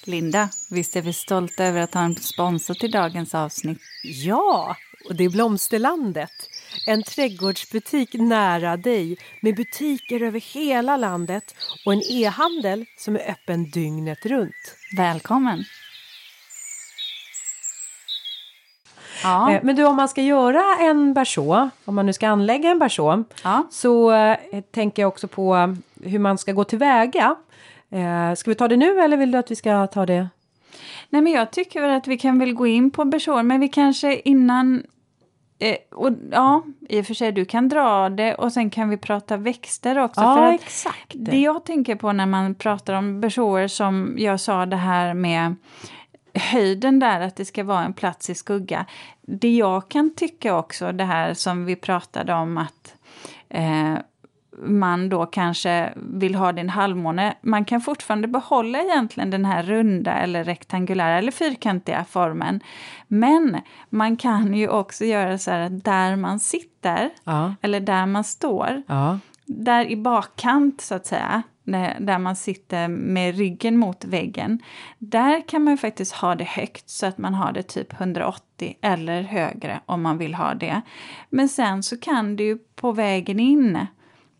[SPEAKER 1] Linda, visst är vi stolta över att ha en sponsor till dagens avsnitt?
[SPEAKER 2] Ja, och det är Blomsterlandet. En trädgårdsbutik nära dig med butiker över hela landet och en e-handel som är öppen dygnet runt.
[SPEAKER 1] Välkommen! Ja,
[SPEAKER 2] Eh, Men du, om man ska göra en berså, om man nu ska anlägga en berså,
[SPEAKER 1] ja.
[SPEAKER 2] så eh, tänker jag också på hur man ska gå tillväga. Eh, ska vi ta det nu eller vill du att vi ska ta det?
[SPEAKER 1] Nej, men jag tycker väl att vi kan väl gå in på bersår, men vi kanske innan... Eh, och, ja, i och för sig, du kan dra det och sen kan vi prata växter också. för att
[SPEAKER 2] exakt.
[SPEAKER 1] Det jag tänker på när man pratar om bersåer som jag sa det här med höjden där, att det ska vara en plats i skugga. Det jag kan tycka också, det här som vi pratade om att eh, man då kanske vill ha din halvmåne. Man kan fortfarande behålla egentligen den här runda eller rektangulära eller fyrkantiga formen. Men man kan ju också göra så här att där man sitter
[SPEAKER 2] Ja,
[SPEAKER 1] eller där man står
[SPEAKER 2] ja.
[SPEAKER 1] där i bakkant så att säga, där, man sitter med ryggen mot väggen, där kan man faktiskt ha det högt så att man har det typ 180 eller högre om man vill ha det. Men sen så kan du ju på vägen in,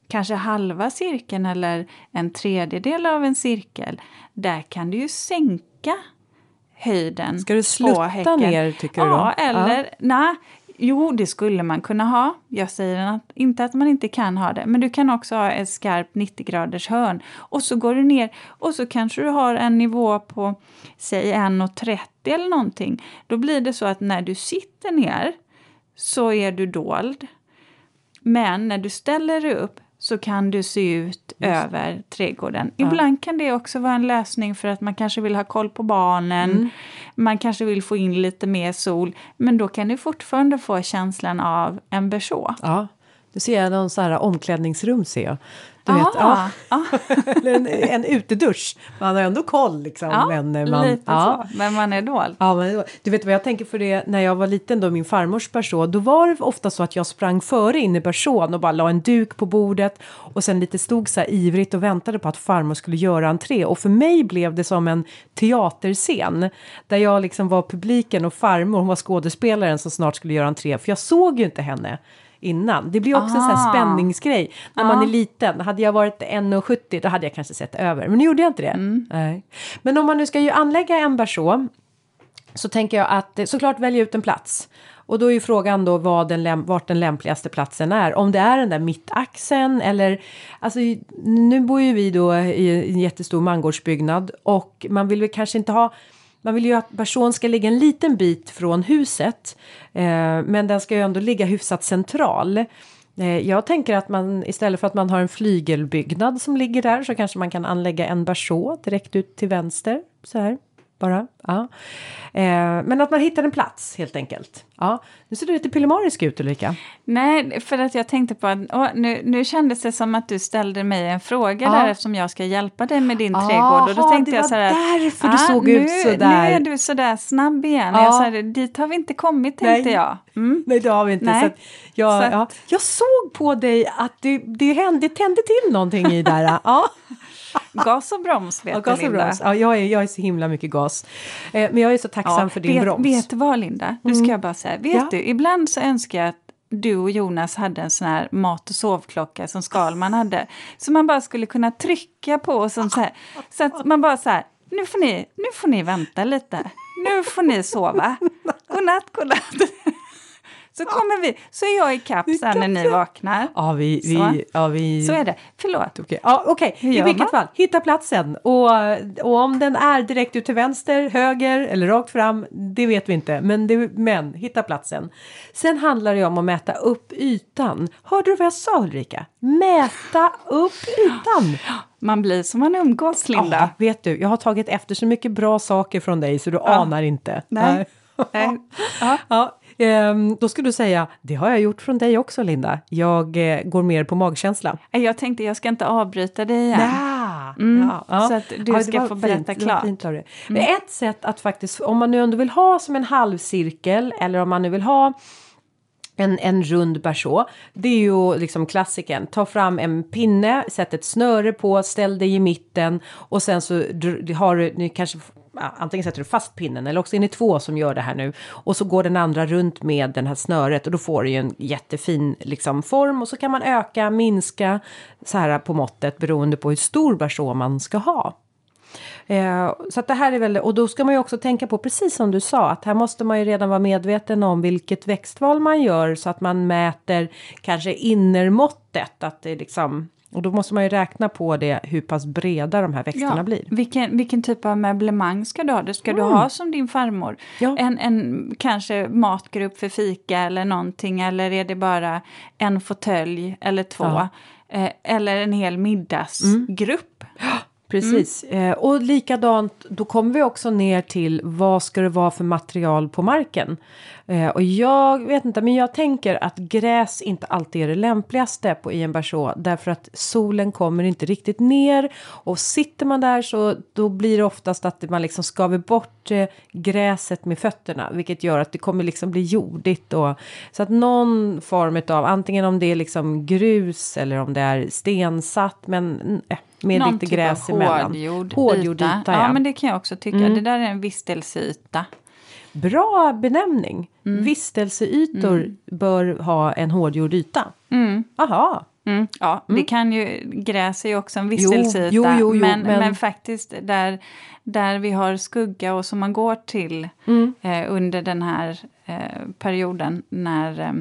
[SPEAKER 1] kanske halva cirkeln eller en tredjedel av en cirkel, där kan du ju sänka höjden
[SPEAKER 2] Ska du slutta ner tycker du då?
[SPEAKER 1] Ja, eller nej. Jo, det skulle man kunna ha. Jag säger att, inte att man inte kan ha det, men du kan också ha ett skarpt 90 graders hörn. Och så går du ner och så kanske du har en nivå på, säg 1,30 30 eller någonting, då blir det så att när du sitter ner så är du dold. Men när du ställer dig upp så kan du se ut över trädgården.
[SPEAKER 2] Ja.
[SPEAKER 1] Ibland kan det också vara en lösning för att man kanske vill ha koll på barnen.
[SPEAKER 2] Mm.
[SPEAKER 1] Man kanske vill få in lite mer sol. Men då kan du fortfarande få känslan av en berså.
[SPEAKER 2] Ja, nu ser jag någon så här omklädningsrum ser jag. Du
[SPEAKER 1] Ah,
[SPEAKER 2] vet, ja,
[SPEAKER 1] ja,
[SPEAKER 2] eller en, en utedusch. Man har ändå koll liksom.
[SPEAKER 1] ja,
[SPEAKER 2] men eh, man,
[SPEAKER 1] lite
[SPEAKER 2] ja.
[SPEAKER 1] så. Men man är dold.
[SPEAKER 2] Ja, men du vet vad jag tänker för det när jag var liten då min farmors person då var det ofta så att jag sprang före in i person och bara la en duk på bordet och sen lite stod så här ivrigt och väntade på att farmor skulle göra entré och för mig blev det som en teaterscen där jag liksom var publiken och farmor hon var skådespelaren som snart skulle göra entré för jag såg ju inte henne innan. Det blir också en sån
[SPEAKER 1] Ah.
[SPEAKER 2] spänningsgrej när man är liten. Hade jag varit 1,70 då hade jag kanske sett över men nu gjorde jag inte det.
[SPEAKER 1] Mm.
[SPEAKER 2] Nej. Men om man nu ska ju anlägga en berså så tänker jag att eh, såklart välja ut en plats. Och då är ju frågan då vad den vart den lämpligaste platsen är. Om det är den där mittaxeln eller... Alltså nu bor ju vi då i en jättestor mangårdsbyggnad och man vill väl kanske inte ha... Man vill ju att bersån ska ligga en liten bit från huset. Eh, men den ska ju ändå ligga hyfsat central. Eh, jag tänker att man istället för att man har en flygelbyggnad som ligger där så kanske man kan anlägga en berså direkt ut till vänster. Så här, bara. Ja. Eh, men att man hittar en plats helt enkelt. Ja. Nu ser du lite pillemarisk ut Ulrika.
[SPEAKER 1] Nej, för att jag tänkte på att åh, nu, nu kändes det som att du ställde mig en fråga
[SPEAKER 2] Ja.
[SPEAKER 1] där eftersom jag ska hjälpa dig med din trädgård. Och då
[SPEAKER 2] Aha,
[SPEAKER 1] tänkte
[SPEAKER 2] det
[SPEAKER 1] jag så här,
[SPEAKER 2] därför du
[SPEAKER 1] "Ah,
[SPEAKER 2] såg
[SPEAKER 1] nu,
[SPEAKER 2] ut sådär."
[SPEAKER 1] Nu är du sådär snabb igen.
[SPEAKER 2] Ja.
[SPEAKER 1] Jag det, dit har vi inte kommit tänkte
[SPEAKER 2] Nej.
[SPEAKER 1] jag. Mm.
[SPEAKER 2] Nej det har vi inte.
[SPEAKER 1] Nej.
[SPEAKER 2] Så jag,
[SPEAKER 1] Så att-
[SPEAKER 2] ja. jag såg på dig att det, det, hände, det tände till någonting i där. Ja.
[SPEAKER 1] Gas och broms vet
[SPEAKER 2] Ja, gas och
[SPEAKER 1] Linda.
[SPEAKER 2] broms. Ja, jag, är, jag är så himla mycket gas. Eh, men jag är så tacksam för din
[SPEAKER 1] vet,
[SPEAKER 2] broms. Mm.
[SPEAKER 1] Vet du vad Linda? Nu ska jag bara säga. Vet
[SPEAKER 2] Ja.
[SPEAKER 1] du, ibland så önskar jag att du och Jonas hade en sån här mat och sovklocka som Skalman hade. Så man bara skulle kunna trycka på och som så här. Så att man bara så här, nu får ni, nu får ni vänta lite. Nu får ni sova. Godnatt, godnatt. Så kommer vi, så är jag i kapp sen när ni vaknar.
[SPEAKER 2] Ja, vi... vi,
[SPEAKER 1] Så.
[SPEAKER 2] ja, vi
[SPEAKER 1] Så är det. Förlåt.
[SPEAKER 2] Okej, ja, okej. I vilket
[SPEAKER 1] man?
[SPEAKER 2] fall, hitta platsen. Och, och om den är direkt ut till vänster, höger eller rakt fram, det vet vi inte. Men, det, men hitta platsen. Sen handlar det om att mäta upp ytan. Hörde du vad jag sa Ulrika? Mäta upp ytan!
[SPEAKER 1] Man blir som man umgås, Linda.
[SPEAKER 2] Ja, vet du, jag har tagit efter så mycket bra saker från dig så du anar inte.
[SPEAKER 1] Nej. Nej. Ja.
[SPEAKER 2] Ja, ehm, då skulle du säga, det har jag gjort från dig också Linda. Jag eh, går mer på magkänsla.
[SPEAKER 1] Jag tänkte jag ska inte avbryta dig igen.
[SPEAKER 2] Ja,
[SPEAKER 1] Mm,
[SPEAKER 2] ja,
[SPEAKER 1] så att du
[SPEAKER 2] det
[SPEAKER 1] ska få berätta
[SPEAKER 2] fint,
[SPEAKER 1] klart.
[SPEAKER 2] fint dig. Men ett sätt att faktiskt, om man nu ändå vill ha som en halvcirkel eller om man nu vill ha en, en rund berså. Det är ju liksom klassiken. Ta fram en pinne, sätt ett snöre på, ställ dig i mitten och sen så har du, ni kanske ja, antingen sätter du fast pinnen eller också är ni två som gör det här nu och så går den andra runt med den här snöret och då får du ju en jättefin liksom form och så kan man öka, minska så här på måttet beroende på hur stor berså man ska ha. Eh, så att det här är väl, och då ska man ju också tänka på, precis som du sa, att här måste man ju redan vara medveten om vilket växtval man gör så att man mäter kanske innermåttet, att det liksom, och då måste man ju räkna på det hur pass breda de här växterna blir.
[SPEAKER 1] Vilken, vilken typ av möblemang ska du ha? Det ska du ha som din farmor?
[SPEAKER 2] Mm. Ja.
[SPEAKER 1] En, en kanske matgrupp för fika eller någonting eller är det bara en fåtölj eller två?
[SPEAKER 2] Ja.
[SPEAKER 1] Eh, eller en hel middagsgrupp?
[SPEAKER 2] Precis, eh, och likadant, då kommer vi också ner till vad ska det vara för material på marken. Eh, och jag vet inte, men jag tänker att gräs inte alltid är det lämpligaste på berså därför att solen kommer inte riktigt ner och sitter man där så då blir det oftast att man liksom skaver bort eh, gräset med fötterna vilket gör att det kommer liksom bli jordigt och så att någon form av antingen om det är liksom grus eller om det är stensatt men eh, med
[SPEAKER 1] Någon
[SPEAKER 2] lite
[SPEAKER 1] typ
[SPEAKER 2] gräs
[SPEAKER 1] av
[SPEAKER 2] emellan.
[SPEAKER 1] hårdgjord,
[SPEAKER 2] Hårdgjord
[SPEAKER 1] yta.
[SPEAKER 2] yta,
[SPEAKER 1] ja.
[SPEAKER 2] ja.
[SPEAKER 1] men det kan jag också tycka.
[SPEAKER 2] Mm.
[SPEAKER 1] Det där är en vistelseyta.
[SPEAKER 2] Bra benämning.
[SPEAKER 1] Mm.
[SPEAKER 2] Vistelseytor bör ha en hårdgjord yta.
[SPEAKER 1] Mm.
[SPEAKER 2] Aha.
[SPEAKER 1] Mm, ja, det kan ju, gräs är ju också en vistelseyta.
[SPEAKER 2] jo, jo, jo,
[SPEAKER 1] men,
[SPEAKER 2] men-
[SPEAKER 1] men... faktiskt där, där vi har skugga och som man går till
[SPEAKER 2] Mm.
[SPEAKER 1] eh, under den här eh, perioden när, eh,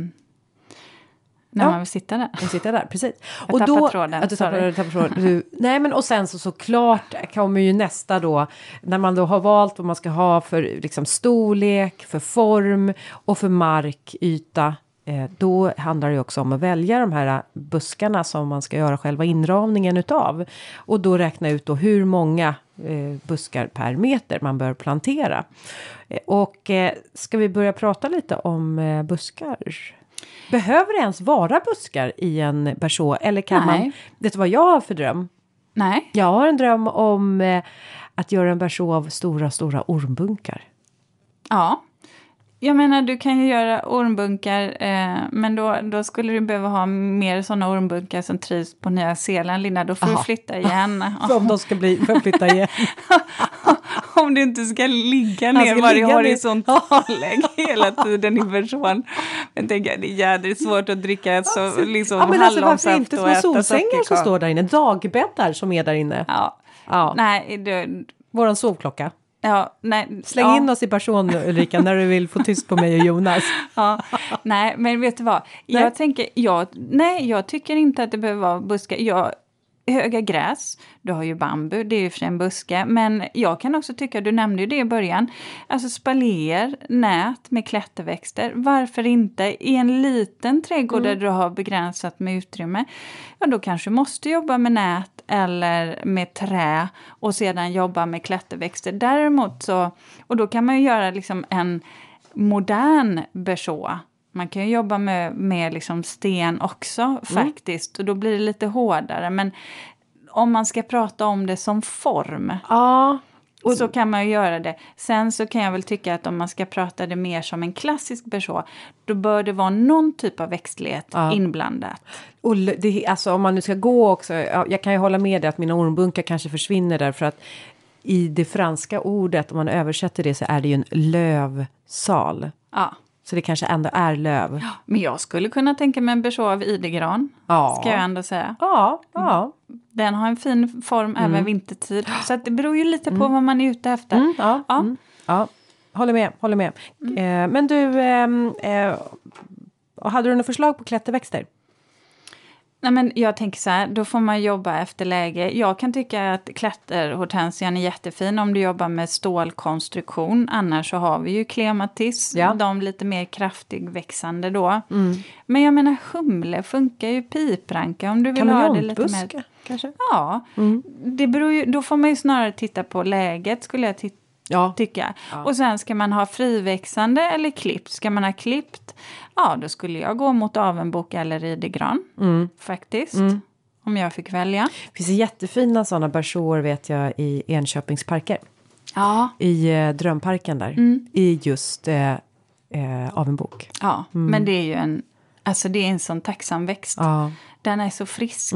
[SPEAKER 1] när
[SPEAKER 2] Ja.
[SPEAKER 1] man vill sitta där.
[SPEAKER 2] Jag sitter där, precis.
[SPEAKER 1] Jag tappade tråden,
[SPEAKER 2] Att du du tappade tråden. Du, nej, men och sen så såklart kommer ju nästa då, när man då har valt vad man ska ha för liksom, storlek, för form och för markyta. Eh, då handlar det också om att välja de här buskarna som man ska göra själva inramningen utav. Och då räkna ut då hur många eh, buskar per meter man bör plantera. Eh, och ska vi börja prata lite om buskar? Behöver det ens vara buskar i en berså? Eller kan
[SPEAKER 1] Nej.
[SPEAKER 2] man... Vet du vad jag har för dröm?
[SPEAKER 1] Nej,
[SPEAKER 2] Jag har en dröm om eh, att göra en berså av stora, stora ormbunkar.
[SPEAKER 1] ja. Jag menar, du kan ju göra ormbunkar, eh, men då, då skulle du behöva ha mer sådana ormbunkar som trivs på Nya Zeeland, Linda. Då får
[SPEAKER 2] Aha.
[SPEAKER 1] du flytta igen.
[SPEAKER 2] Om de ska bli förflytta igen.
[SPEAKER 1] Om du inte ska ligga ner
[SPEAKER 2] ska
[SPEAKER 1] varje
[SPEAKER 2] ligga
[SPEAKER 1] horisontallägg hela tiden i person. Men tänk, det är jädrigt svårt att dricka så, liksom
[SPEAKER 2] ja, men alltså, varför inte små solsängar som står där inne? Dagbäddar som är där inne.
[SPEAKER 1] Ja.
[SPEAKER 2] Ja.
[SPEAKER 1] Nej, du,
[SPEAKER 2] Våran sovklocka.
[SPEAKER 1] Ja, nej.
[SPEAKER 2] Släng
[SPEAKER 1] ja.
[SPEAKER 2] in oss i person Ulrika när du vill få tyst på mig och Jonas.
[SPEAKER 1] Ja, nej, men vet du vad? Jag
[SPEAKER 2] Nej.
[SPEAKER 1] tänker, jag, nej, jag tycker inte att det behöver vara buskar. Jag, höga gräs, du har ju bambu, det är ju för en buske. Men jag kan också tycka, du nämnde ju det i början, alltså spalier, nät med klätterväxter. Varför inte? I en liten trädgård där du har begränsat med utrymme, ja då kanske du måste jobba med nät eller med trä och sedan jobba med klätterväxter. Däremot så, och då kan man ju göra liksom en modern berså. Man kan ju jobba med, med liksom sten också faktiskt och då blir det lite hårdare. Men om man ska prata om det som form
[SPEAKER 2] Ja.
[SPEAKER 1] Så kan man ju göra det. Sen så kan jag väl tycka att om man ska prata det mer som en klassisk berså då bör det vara någon typ av växtlighet
[SPEAKER 2] Ja.
[SPEAKER 1] inblandat.
[SPEAKER 2] Och det, alltså om man nu ska gå också, ja, jag kan ju hålla med dig att mina ormbunkar kanske försvinner där för att i det franska ordet, om man översätter det så är det ju en lövsal.
[SPEAKER 1] Ja.
[SPEAKER 2] Så det kanske ändå är löv.
[SPEAKER 1] Men jag skulle kunna tänka mig en berså av idegran.
[SPEAKER 2] Ja.
[SPEAKER 1] Ska jag ändå säga.
[SPEAKER 2] Ja, ja.
[SPEAKER 1] Den har en fin form även vintertid. Så det beror ju lite på vad man är ute efter.
[SPEAKER 2] Mm, ja,
[SPEAKER 1] Ja.
[SPEAKER 2] Mm, ja. Håller med, håller med. Eh, men du, ehm, eh, hade du några förslag på klätterväxter?
[SPEAKER 1] Nej, men jag tänker så här, då får man jobba efter läge. Jag kan tycka att klätterhortensian är jättefin om du jobbar med stålkonstruktion. Annars så har vi ju klematis,
[SPEAKER 2] Ja.
[SPEAKER 1] de lite mer kraftig växande då. Men jag menar humle funkar ju, pipranka om du vill ha det lite mer...
[SPEAKER 2] Kanske?
[SPEAKER 1] Ja, det beror ju, då får man ju snarare titta på läget skulle jag titta
[SPEAKER 2] Ja.
[SPEAKER 1] tycka. Och sen ska man ha friväxande eller klippt. Ska man ha klippt, ja då skulle jag gå mot avenbok eller idegran. Faktiskt. Om jag fick välja.
[SPEAKER 2] Det finns jättefina sådana bersåer vet jag i Enköpings parker.
[SPEAKER 1] Ja.
[SPEAKER 2] I eh, Drömparken där.
[SPEAKER 1] Mm.
[SPEAKER 2] I just eh, eh, av en bok.
[SPEAKER 1] Ja, men det är ju en, alltså det är en sån tacksam växt.
[SPEAKER 2] Ja.
[SPEAKER 1] Den är så frisk.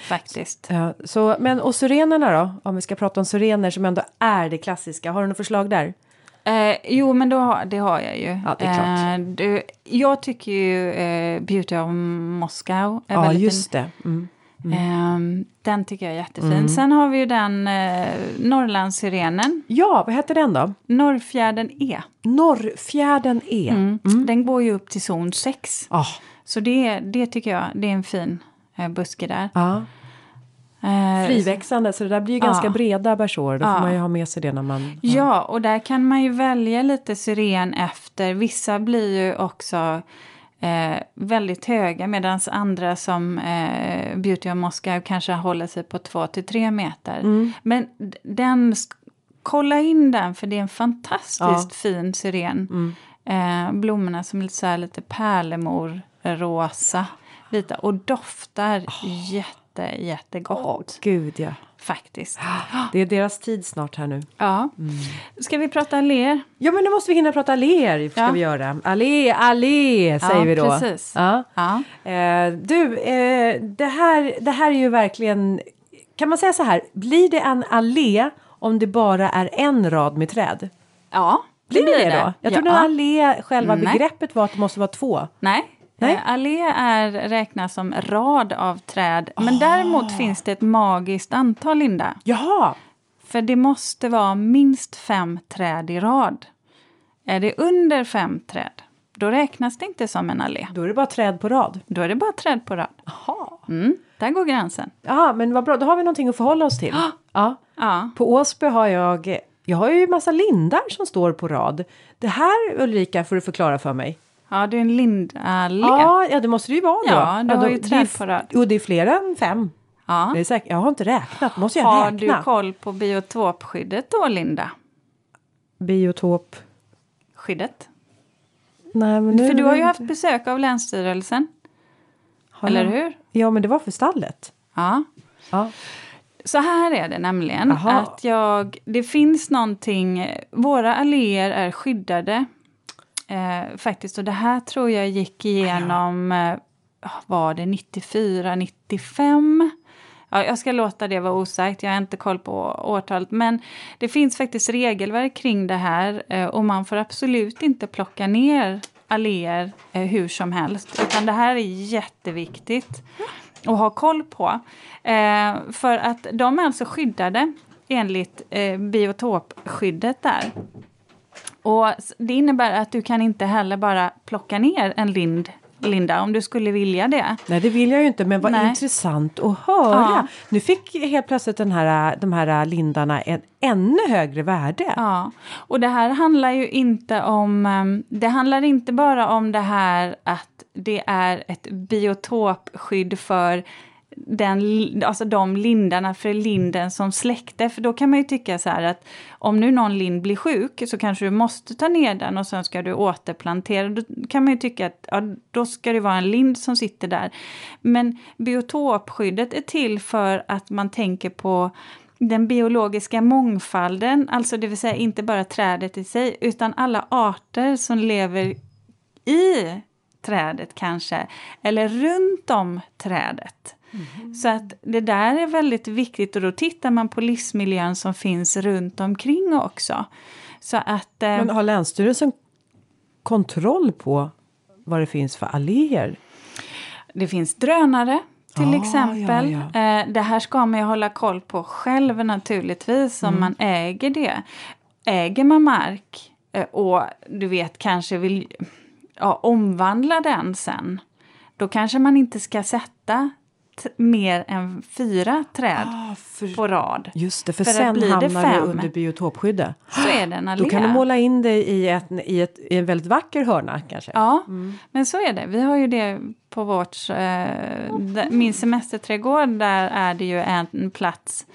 [SPEAKER 1] Faktiskt.
[SPEAKER 2] Ja, så, men och syrenerna då? Om vi ska prata om syrener som ändå är det klassiska. Har du några förslag där?
[SPEAKER 1] Eh, jo, men då, det har jag ju.
[SPEAKER 2] Ja, det är klart.
[SPEAKER 1] Eh, du, jag tycker ju eh, Beauty of Moscow är
[SPEAKER 2] Ja, just det. Mm.
[SPEAKER 1] fin. Eh, den tycker jag är jättefin. Sen har vi ju den eh, Norrlandssyrenen.
[SPEAKER 2] Ja, vad heter den då?
[SPEAKER 1] Norrfjärden E.
[SPEAKER 2] Norrfjärden E.
[SPEAKER 1] Mm. Den går ju upp till zon 6.
[SPEAKER 2] Ah,
[SPEAKER 1] Så det, det tycker jag, det är en fin buske där.
[SPEAKER 2] ja.
[SPEAKER 1] Eh,
[SPEAKER 2] Friväxande, så det där blir ju
[SPEAKER 1] Ja.
[SPEAKER 2] ganska breda bersåer. Då
[SPEAKER 1] Ja.
[SPEAKER 2] får man ju ha med sig det när man...
[SPEAKER 1] Ja, och där kan man ju välja lite syren efter. Vissa blir ju också eh, väldigt höga medan andra som eh, Beauty of Moscow kanske håller sig på 2-3 meter.
[SPEAKER 2] Mm.
[SPEAKER 1] Men den, kolla in den för det är en fantastiskt
[SPEAKER 2] Ja. Mm.
[SPEAKER 1] fin syren. Eh, blommorna som är lite, så här, lite pärlemor, rosa, vita och doftar jätte, jättegott.
[SPEAKER 2] Åh, gud ja.
[SPEAKER 1] Faktiskt.
[SPEAKER 2] Det är deras tid snart här nu.
[SPEAKER 1] Ja.
[SPEAKER 2] Mm.
[SPEAKER 1] Ska vi prata alléer?
[SPEAKER 2] Ja, men nu måste vi hinna prata alléer. Ska
[SPEAKER 1] Ja.
[SPEAKER 2] vi göra. Allé, allé, säger
[SPEAKER 1] Ja,
[SPEAKER 2] vi då.
[SPEAKER 1] precis.
[SPEAKER 2] Ja.
[SPEAKER 1] Ja.
[SPEAKER 2] Eh, du, eh, det, här, det här är ju verkligen... Kan man säga så här? Blir det en allé om det bara är en rad med träd?
[SPEAKER 1] Ja,
[SPEAKER 2] Blir det det, då? Jag trodde
[SPEAKER 1] ja.
[SPEAKER 2] allé, själva
[SPEAKER 1] Nej.
[SPEAKER 2] begreppet var att det måste vara två.
[SPEAKER 1] Nej.
[SPEAKER 2] Nej.
[SPEAKER 1] Eh, Allé är räknas som rad av träd. Men däremot finns det ett magiskt antal, Linda.
[SPEAKER 2] Jaha!
[SPEAKER 1] För det måste vara minst fem träd i rad. Är det under fem träd, då räknas det inte som en allé.
[SPEAKER 2] Då är det bara träd på rad.
[SPEAKER 1] Då är det bara träd på rad.
[SPEAKER 2] Jaha.
[SPEAKER 1] Mm, där går gränsen.
[SPEAKER 2] Ja, men vad bra, då har vi någonting att förhålla oss till. Ja.
[SPEAKER 1] Ja,
[SPEAKER 2] På Åsby har jag, jag har ju massa lindar som står på rad. Det här Ulrika får du förklara för mig.
[SPEAKER 1] Ja det är en lindallé.
[SPEAKER 2] Ja, ja det måste det ju vara då.
[SPEAKER 1] Ja, du har
[SPEAKER 2] då-
[SPEAKER 1] ju träd på rad.
[SPEAKER 2] Jo, det är fler än fem.
[SPEAKER 1] Ja.
[SPEAKER 2] Det är säkert, jag har inte räknat, måste jag
[SPEAKER 1] Har
[SPEAKER 2] räkna?
[SPEAKER 1] du koll på biotopskyddet då, Linda?
[SPEAKER 2] Biotop...
[SPEAKER 1] Skyddet?
[SPEAKER 2] Nej, men nu
[SPEAKER 1] För du har ju haft besök av Länsstyrelsen,
[SPEAKER 2] Har
[SPEAKER 1] eller
[SPEAKER 2] jag-
[SPEAKER 1] hur?
[SPEAKER 2] Ja, men det var för stallet.
[SPEAKER 1] Ja.
[SPEAKER 2] Ja.
[SPEAKER 1] Så här är det nämligen.
[SPEAKER 2] Jaha.
[SPEAKER 1] Att jag, det finns någonting, våra alléer är skyddade. Eh, faktiskt, och det här tror jag gick igenom, eh, ah, var det 94, 95? Ja, jag ska låta det vara osagt, jag har inte koll på årtalet. Men det finns faktiskt regelverk kring det här eh, och man får absolut inte plocka ner alléer eh, hur som helst. Utan det här är jätteviktigt att ha koll på. Eh, för att de är alltså skyddade enligt eh, biotopskyddet där. Och det innebär att du kan inte heller bara plocka ner en lind, Linda, om du skulle vilja det.
[SPEAKER 2] Nej, det vill jag ju inte, men vad
[SPEAKER 1] Nej.
[SPEAKER 2] intressant att höra.
[SPEAKER 1] Ja.
[SPEAKER 2] Nu fick helt plötsligt den här, de här lindarna en ännu högre värde.
[SPEAKER 1] Ja, och det här handlar ju inte om... ehm, Det handlar inte bara om det här att det är ett biotopskydd för den, alltså de lindarna, för linden som släkte. För då kan man ju tycka så här att om nu någon lind blir sjuk så kanske du måste ta ner den och sen ska du återplantera. Då kan man ju tycka att ja, då ska det vara en lind som sitter där. Men biotopskyddet är till för att man tänker på den biologiska mångfalden, alltså det vill säga inte bara trädet i sig, utan alla arter som lever i trädet kanske, eller runt om trädet. Så att det där är väldigt viktigt och då tittar man på livsmiljön som finns runt omkring också. Så att... Eh,
[SPEAKER 2] Men har Länsstyrelsen kontroll på vad det finns för alléer?
[SPEAKER 1] Det finns drönare till
[SPEAKER 2] Ah,
[SPEAKER 1] exempel.
[SPEAKER 2] ja,
[SPEAKER 1] Eh, det här ska man ju hålla koll på själv naturligtvis om
[SPEAKER 2] Mm.
[SPEAKER 1] man äger det. Äger man mark eh, och du vet kanske vill ja, omvandla den sen. Då kanske man inte ska sätta mer än fyra träd på rad.
[SPEAKER 2] Just det, för,
[SPEAKER 1] För att
[SPEAKER 2] sen
[SPEAKER 1] blir det
[SPEAKER 2] hamnar det
[SPEAKER 1] fem,
[SPEAKER 2] under biotopskyddet.
[SPEAKER 1] Så är det en allé.
[SPEAKER 2] Då kan du måla in det i, ett, i, ett, i en väldigt vacker hörna kanske.
[SPEAKER 1] Ja, men så är det. Vi har ju det på vårt... Eh, där, min semesterträdgård, där är det ju en plats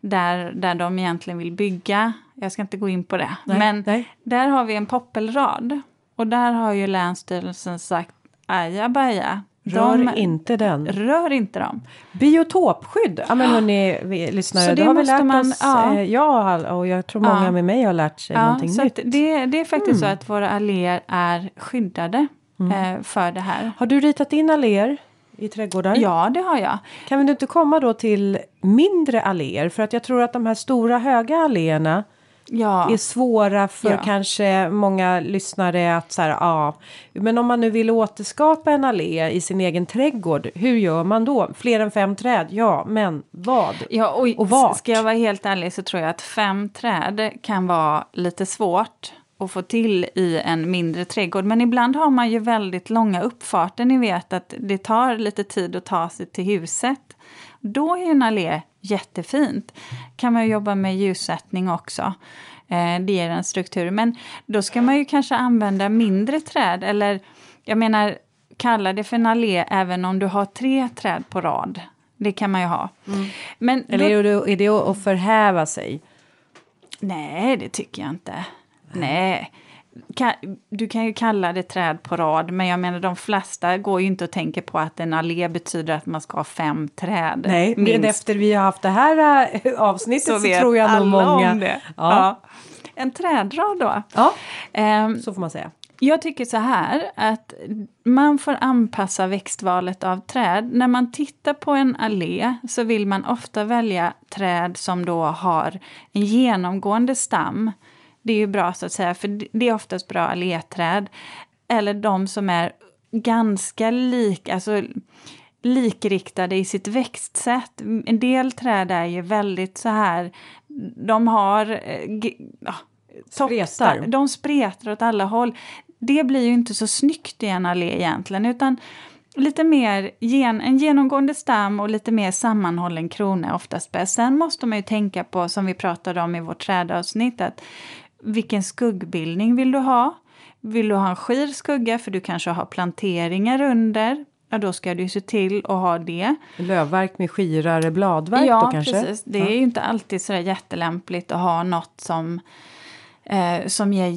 [SPEAKER 1] där, där de egentligen vill bygga. Jag ska inte gå in på det.
[SPEAKER 2] Nej,
[SPEAKER 1] men
[SPEAKER 2] nej.
[SPEAKER 1] där har vi en poppelrad. Och där har ju Länsstyrelsen sagt ajabaja.
[SPEAKER 2] Rör
[SPEAKER 1] de,
[SPEAKER 2] inte den.
[SPEAKER 1] Rör inte dem.
[SPEAKER 2] Biotopskydd, ja men hörni, vi, lyssnare,
[SPEAKER 1] Så
[SPEAKER 2] det, har vi lärt
[SPEAKER 1] man-
[SPEAKER 2] oss.
[SPEAKER 1] ja.
[SPEAKER 2] eh, Ja, och jag tror många
[SPEAKER 1] Ja.
[SPEAKER 2] med mig har lärt sig
[SPEAKER 1] Ja,
[SPEAKER 2] någonting
[SPEAKER 1] så
[SPEAKER 2] nytt.
[SPEAKER 1] det, det är faktiskt så att våra alléer är skyddade eh, för det här.
[SPEAKER 2] Har du ritat in alléer i trädgårdar?
[SPEAKER 1] Ja, det har jag.
[SPEAKER 2] Kan vi inte komma då till mindre alléer? För att jag tror att de här stora höga alléerna
[SPEAKER 1] Ja.
[SPEAKER 2] är svåra för
[SPEAKER 1] Ja.
[SPEAKER 2] kanske många lyssnare att så här, ja. Men om man nu vill återskapa en allé i sin egen trädgård, hur gör man då? Fler än fem träd? Ja, men vad?
[SPEAKER 1] Ja, och,
[SPEAKER 2] Och vart?
[SPEAKER 1] ska jag vara helt ärlig så tror jag att fem träd kan vara lite svårt att få till i en mindre trädgård. Men ibland har man ju väldigt långa uppfarter. Ni vet att det tar lite tid att ta sig till huset. Då är ju en allé jättefint. kan man jobba med ljussättning också. Eh, det ger en struktur. Men då ska man ju kanske använda mindre träd. Eller jag menar, kalla det för en allé även om du har tre träd på rad. Det kan man ju ha. Men då-
[SPEAKER 2] Eller är det, är det att förhäva sig?
[SPEAKER 1] Nej, det tycker jag inte. Nej. Du kan ju kalla det träd på rad, men jag menar de flesta går ju inte och tänker på att en allé betyder att man ska ha fem träd.
[SPEAKER 2] Nej, men
[SPEAKER 1] minst.
[SPEAKER 2] efter vi har haft det här äh, avsnittet så,
[SPEAKER 1] vet
[SPEAKER 2] tror jag nog många...
[SPEAKER 1] om det.
[SPEAKER 2] Ja.
[SPEAKER 1] Ja. En trädrad då.
[SPEAKER 2] ja,
[SPEAKER 1] Ehm,
[SPEAKER 2] så får man säga.
[SPEAKER 1] jag tycker så här att man får anpassa växtvalet av träd. När man tittar på en allé så vill man ofta välja träd som då har en genomgående stam. Det är ju bra så att säga, för det är oftast bra alléträd. Eller de som är ganska lika, alltså likriktade i sitt växtsätt. En del träd är ju väldigt så här, de har eh, ja,
[SPEAKER 2] Spretar.
[SPEAKER 1] De spretar åt alla håll. det blir ju inte så snyggt i en allé egentligen. Utan lite mer gen, en genomgående stam och lite mer sammanhållen krona är oftast bäst. Sen måste man ju tänka på, som vi pratade om i vårt trädavsnitt, att vilken skuggbildning vill du ha? Vill du ha en skir skugga för du kanske har planteringar under? Ja, då ska du se till att ha det.
[SPEAKER 2] Lövverk med skirare bladverk
[SPEAKER 1] ja,
[SPEAKER 2] då kanske?
[SPEAKER 1] Ja, precis. Det är ju inte alltid så jättelämpligt att ha något som, eh, som ger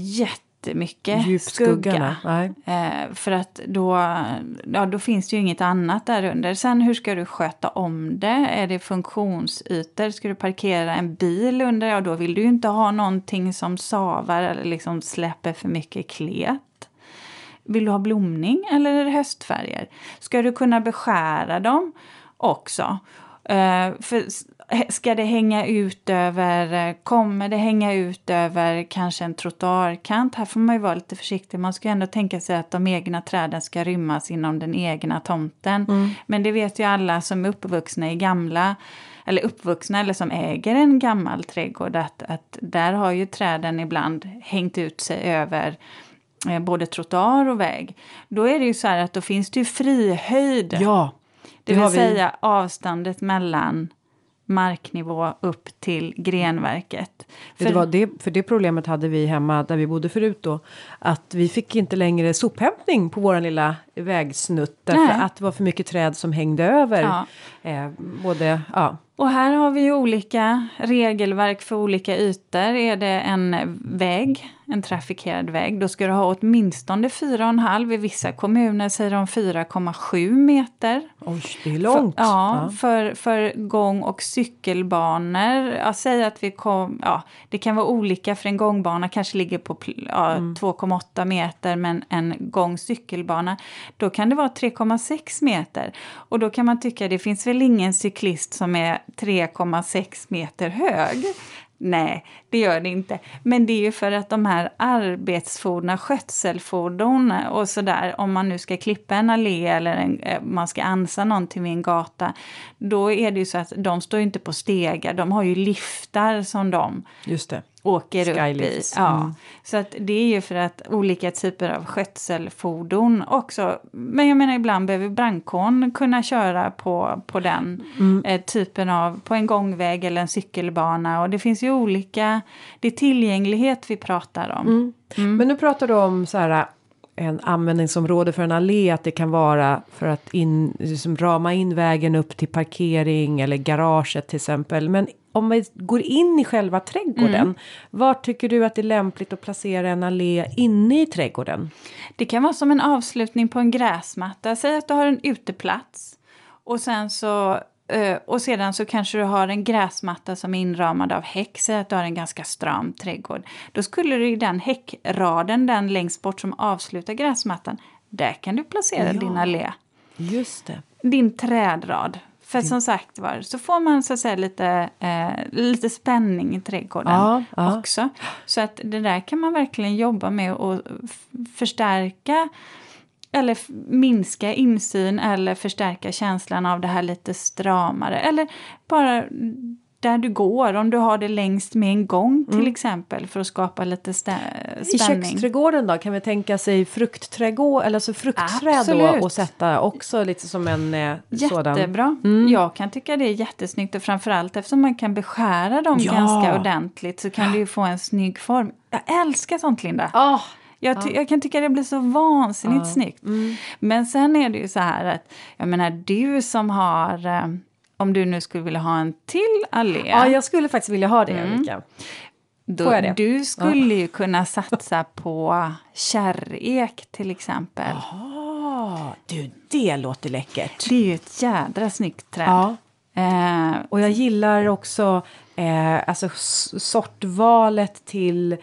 [SPEAKER 1] jättemycket
[SPEAKER 2] Djupskuggarna.
[SPEAKER 1] skugga. Eh, för att då, ja, då finns det ju inget annat där under. Sen hur ska du sköta om det? Är det funktionsytor? Ska du parkera en bil under? Ja, då vill du ju inte ha någonting som savar eller liksom släpper för mycket klet. Vill du ha blomning eller är det höstfärger? Ska du kunna beskära dem också? Uh, för ska det hänga ut över, kommer det hänga ut över kanske en trottoarkant? Här får man ju vara lite försiktig. Man ska ju ändå tänka sig att de egna träden ska rymmas inom den egna tomten. Mm. Men det vet ju alla som är uppvuxna i gamla eller uppvuxna eller som äger en gammal trädgård att, att där har ju träden ibland hängt ut sig över Eh, både trottoar och väg. Då är det ju så här att då finns det ju frihöjd.
[SPEAKER 2] Ja.
[SPEAKER 1] Det, det vill säga vi... avståndet mellan marknivå upp till grenverket.
[SPEAKER 2] För... Det var det, för det problemet hade vi hemma där vi bodde förut då. Att vi fick inte längre sophämtning på vår lilla vägsnutt. Därför Nej. att det var för mycket träd som hängde över. Ja. Eh, både, ja.
[SPEAKER 1] Och här har vi ju olika regelverk för olika ytor. Är det en väg en trafikerad väg, då ska du ha åtminstone 4,5. I vissa kommuner säger de 4,7 meter.
[SPEAKER 2] Oj, det är långt.
[SPEAKER 1] För, ja, ja, För, för gång och cykelbanor. Jag säger att vi kom, ja, det kan vara olika för en gångbana kanske ligger på ja, mm. 2,8 meter men en gång cykelbana då kan det vara 3,6 meter. Och då kan man tycka det finns väl ingen cyklist som är 3,6 meter hög. Nej, det gör det inte. Men det är ju för att de här arbetsfordon, skötselfordon och sådär, om man nu ska klippa en allé eller en, eh, man ska ansa någonting vid en gata, då är det ju så att de står inte på stegar, de har ju liftar som de
[SPEAKER 2] Just det
[SPEAKER 1] åker Skylifts. upp i. Ja. Mm. Så att det är ju för att olika typer av skötselfordon också. Men jag menar ibland behöver brandkåren kunna köra på, på den mm. eh, typen av, på en gångväg eller en cykelbana. Och det finns ju olika, det är tillgänglighet vi pratar om.
[SPEAKER 2] Mm. mm. Men nu pratar du om så här en användningsområde för en allé, att det kan vara för att in, liksom rama in vägen upp till parkering eller garaget till exempel. Men om vi går in i själva trädgården, mm. var tycker du att det är lämpligt att placera en allé inne i trädgården?
[SPEAKER 1] Det kan vara som en avslutning på en gräsmatta. Säg att du har en uteplats och sen så och sedan så kanske du har en gräsmatta som är inramad av häck, säg att du har en ganska stram trädgård. Då skulle du i den häckraden, den längst bort som avslutar gräsmattan, där kan du placera ja, din allé.
[SPEAKER 2] Just det.
[SPEAKER 1] Din trädrad. För som sagt var, så får man så att säga lite, eh, lite spänning i trädgården ja, ja. också. Så att det där kan man verkligen jobba med och förstärka eller minska insyn eller förstärka känslan av det här lite stramare. Eller bara där du går, om du har det längst med en gång till mm. exempel för att skapa lite spänning.
[SPEAKER 2] I köksträdgården då, kan vi tänka sig fruktträdgård eller så fruktträd då och sätta också lite som en eh,
[SPEAKER 1] sådan. Jättebra. Mm. Jag kan tycka det är jättesnyggt och framförallt eftersom man kan beskära dem ja. ganska ordentligt så kan du ju få en snygg form. Jag älskar sånt Linda!
[SPEAKER 2] Oh.
[SPEAKER 1] Jag, ja. jag, kan tycka det blir så vansinnigt ja. snyggt. Mm. Men sen är det ju så här att, jag menar du som har eh, om du nu skulle vilja ha en till allé.
[SPEAKER 2] Ja, jag skulle faktiskt vilja ha det, mm. Ulrika.
[SPEAKER 1] Då, det? Du skulle ja. ju kunna satsa på kärrek till exempel.
[SPEAKER 2] Jaha, du det låter läckert.
[SPEAKER 1] Det är ju ett jädra snyggt träd.
[SPEAKER 2] Ja. Eh, och jag gillar också eh, alltså sortvalet till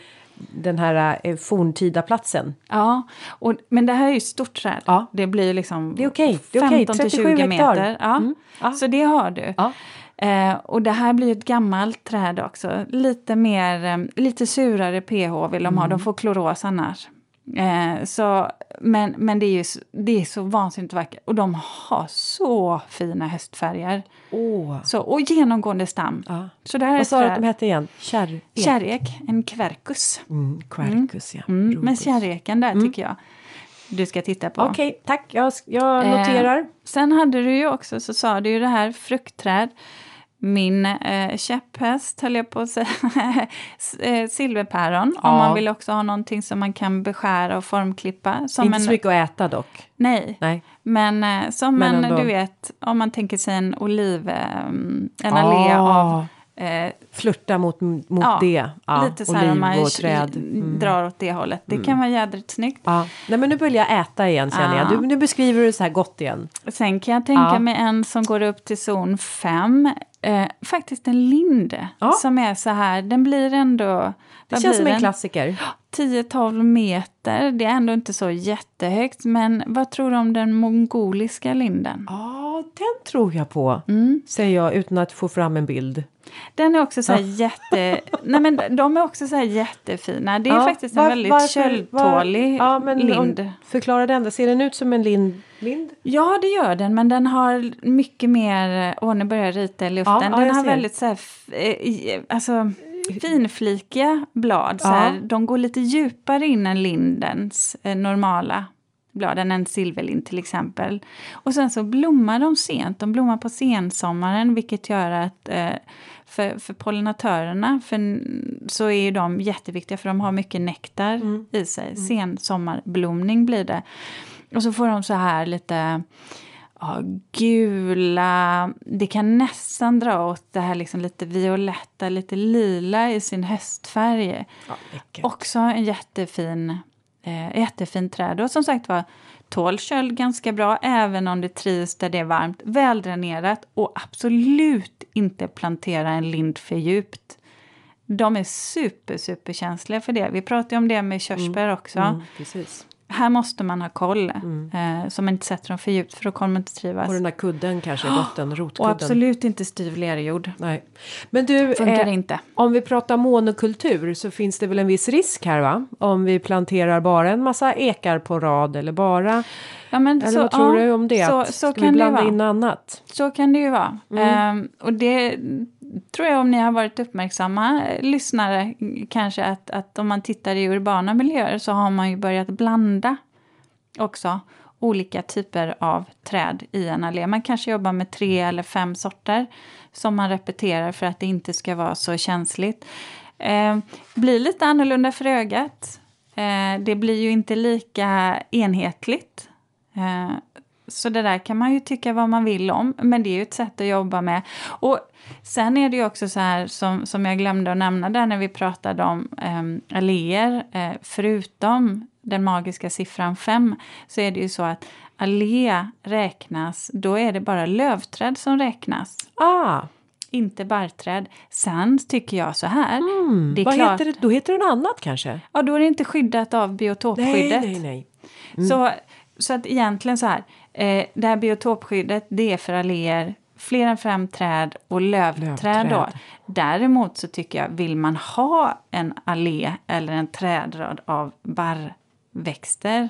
[SPEAKER 2] den här eh, forntida platsen.
[SPEAKER 1] Ja, och, men det här är ju stort träd. Ja. Det blir liksom
[SPEAKER 2] det är okay. det är 15 okay. till 20 meter.
[SPEAKER 1] Ja. Mm. ja. Så det har du. Ja. Eh, och det här blir ett gammalt träd också. Lite mer, eh, lite surare pH vill de mm. ha. De får kloros annars. Eh, så men, men det är ju så, det är så vansinnigt vackert. Och de har så fina höstfärger.
[SPEAKER 2] Åh.
[SPEAKER 1] Så, och genomgående stam.
[SPEAKER 2] Ja.
[SPEAKER 1] Så det här
[SPEAKER 2] Vad sa du att de hette igen? Kärrek?
[SPEAKER 1] Kärrek, en kverkus.
[SPEAKER 2] Mm, quercus, ja.
[SPEAKER 1] Mm, men
[SPEAKER 2] Rubus.
[SPEAKER 1] kärreken där tycker jag du ska titta på.
[SPEAKER 2] Okej, tack. Jag, jag
[SPEAKER 1] Eh,
[SPEAKER 2] noterar.
[SPEAKER 1] Sen hade du ju också, så sa du ju det här fruktträd. Min eh, käpphäst höll jag på att säga. Eh, Silverpäron.
[SPEAKER 2] Ja.
[SPEAKER 1] Om man vill också ha någonting som man kan beskära och formklippa. Som
[SPEAKER 2] Inte
[SPEAKER 1] en,
[SPEAKER 2] så mycket att äta dock.
[SPEAKER 1] Nej,
[SPEAKER 2] Nej.
[SPEAKER 1] men eh, som
[SPEAKER 2] Men
[SPEAKER 1] en,
[SPEAKER 2] ändå.
[SPEAKER 1] du vet, om man tänker sig en oliv, eh, en allé av eh,
[SPEAKER 2] Flirta mot, mot
[SPEAKER 1] Ja,
[SPEAKER 2] det. Ja,
[SPEAKER 1] lite så här om man.
[SPEAKER 2] Mm.
[SPEAKER 1] drar åt det hållet. Det kan vara jädrigt snyggt.
[SPEAKER 2] Ja. Nej, men nu vill jag äta igen känner jag.
[SPEAKER 1] Ja.
[SPEAKER 2] Du, nu beskriver du det så här gott igen.
[SPEAKER 1] Sen kan jag tänka
[SPEAKER 2] Ja.
[SPEAKER 1] mig en som går upp till zon 5. Eh, faktiskt en lind
[SPEAKER 2] Ja.
[SPEAKER 1] som är så här, den blir ändå...
[SPEAKER 2] Det känns som en klassiker.
[SPEAKER 1] 10-12 meter, det är ändå inte så jättehögt. Men vad tror du om den mongoliska linden?
[SPEAKER 2] Ja, den tror jag på.
[SPEAKER 1] Mm.
[SPEAKER 2] Säger jag utan att få fram en bild.
[SPEAKER 1] Den är också så här jätte... Nej men de är också så här jättefina. Det är
[SPEAKER 2] Ja,
[SPEAKER 1] faktiskt en
[SPEAKER 2] var-
[SPEAKER 1] väldigt
[SPEAKER 2] varför-
[SPEAKER 1] köldtålig
[SPEAKER 2] var- ja, men
[SPEAKER 1] lind.
[SPEAKER 2] Förklara den. Ser den ut som en lind? lind?
[SPEAKER 1] Ja, det gör den, men den har mycket mer... Åh, nu börjar jag rita i luften.
[SPEAKER 2] Ja,
[SPEAKER 1] den har väldigt så här, eh, alltså, finflikiga blad. Så
[SPEAKER 2] Ja.
[SPEAKER 1] här, de går lite djupare in än lindens eh, normala blad, än en silverlind till exempel. Och sen så blommar de sent. De blommar på sensommaren, vilket gör att eh, för, för pollinatörerna för, så är de jätteviktiga för de har mycket nektar
[SPEAKER 2] Mm.
[SPEAKER 1] i sig. Sensommarblomning blir det. Och så får de så här lite ja, gula, det kan nästan dra åt det här liksom lite violetta, lite lila i sin höstfärg.
[SPEAKER 2] Ja.
[SPEAKER 1] Också en jättefin, eh, jättefin träd. Och som sagt var, tål köld ganska bra även om det trivs där det är varmt. Väldränerat och absolut inte plantera en lind för djupt. De är super, super känsliga för det. Vi pratade om det med körsbär också.
[SPEAKER 2] Mm, precis.
[SPEAKER 1] Här måste man ha koll, eh, så man inte sätter dem för djupt för då kommer de inte trivas.
[SPEAKER 2] Och den där kudden kanske i botten,
[SPEAKER 1] Och
[SPEAKER 2] rotkudden.
[SPEAKER 1] absolut inte styv lerjord.
[SPEAKER 2] Nej. Men du,
[SPEAKER 1] Funkar
[SPEAKER 2] eh,
[SPEAKER 1] inte.
[SPEAKER 2] om vi pratar monokultur så finns det väl en viss risk här va? Om vi planterar bara en massa ekar på rad eller bara...
[SPEAKER 1] Ja, men
[SPEAKER 2] Eller
[SPEAKER 1] så,
[SPEAKER 2] vad tror
[SPEAKER 1] ja,
[SPEAKER 2] du om det?
[SPEAKER 1] Så, så
[SPEAKER 2] ska vi blanda in annat?
[SPEAKER 1] Så kan det ju vara.
[SPEAKER 2] Mm.
[SPEAKER 1] Ehm, och det tror jag om ni har varit uppmärksamma lyssnare kanske att, att om man tittar i urbana miljöer så har man ju börjat blanda också olika typer av träd i en allé. Man kanske jobbar med tre eller fem sorter som man repeterar för att det inte ska vara så känsligt. Eh, blir lite annorlunda för ögat. Eh, det blir ju inte lika enhetligt. Eh, så det där kan man ju tycka vad man vill om, men det är ju ett sätt att jobba med. Och sen är det ju också så här som, som jag glömde att nämna där när vi pratade om eh, alléer, eh, förutom den magiska siffran 5 så är det ju så att allé räknas, då är det bara lövträd som räknas.
[SPEAKER 2] Ah,
[SPEAKER 1] Inte barrträd. Sen tycker jag så här.
[SPEAKER 2] mm.
[SPEAKER 1] det är
[SPEAKER 2] vad
[SPEAKER 1] klart,
[SPEAKER 2] heter det? Då heter det något annat kanske?
[SPEAKER 1] Ja, då är det inte skyddat av
[SPEAKER 2] Nej,
[SPEAKER 1] biotopskyddet.
[SPEAKER 2] nej, nej. Mm.
[SPEAKER 1] Så, så att egentligen så här, eh, det här biotopskyddet det är för alléer, fler än fem träd och lövträd. Då. Däremot så tycker jag, vill man ha en allé eller en trädrad av barrväxter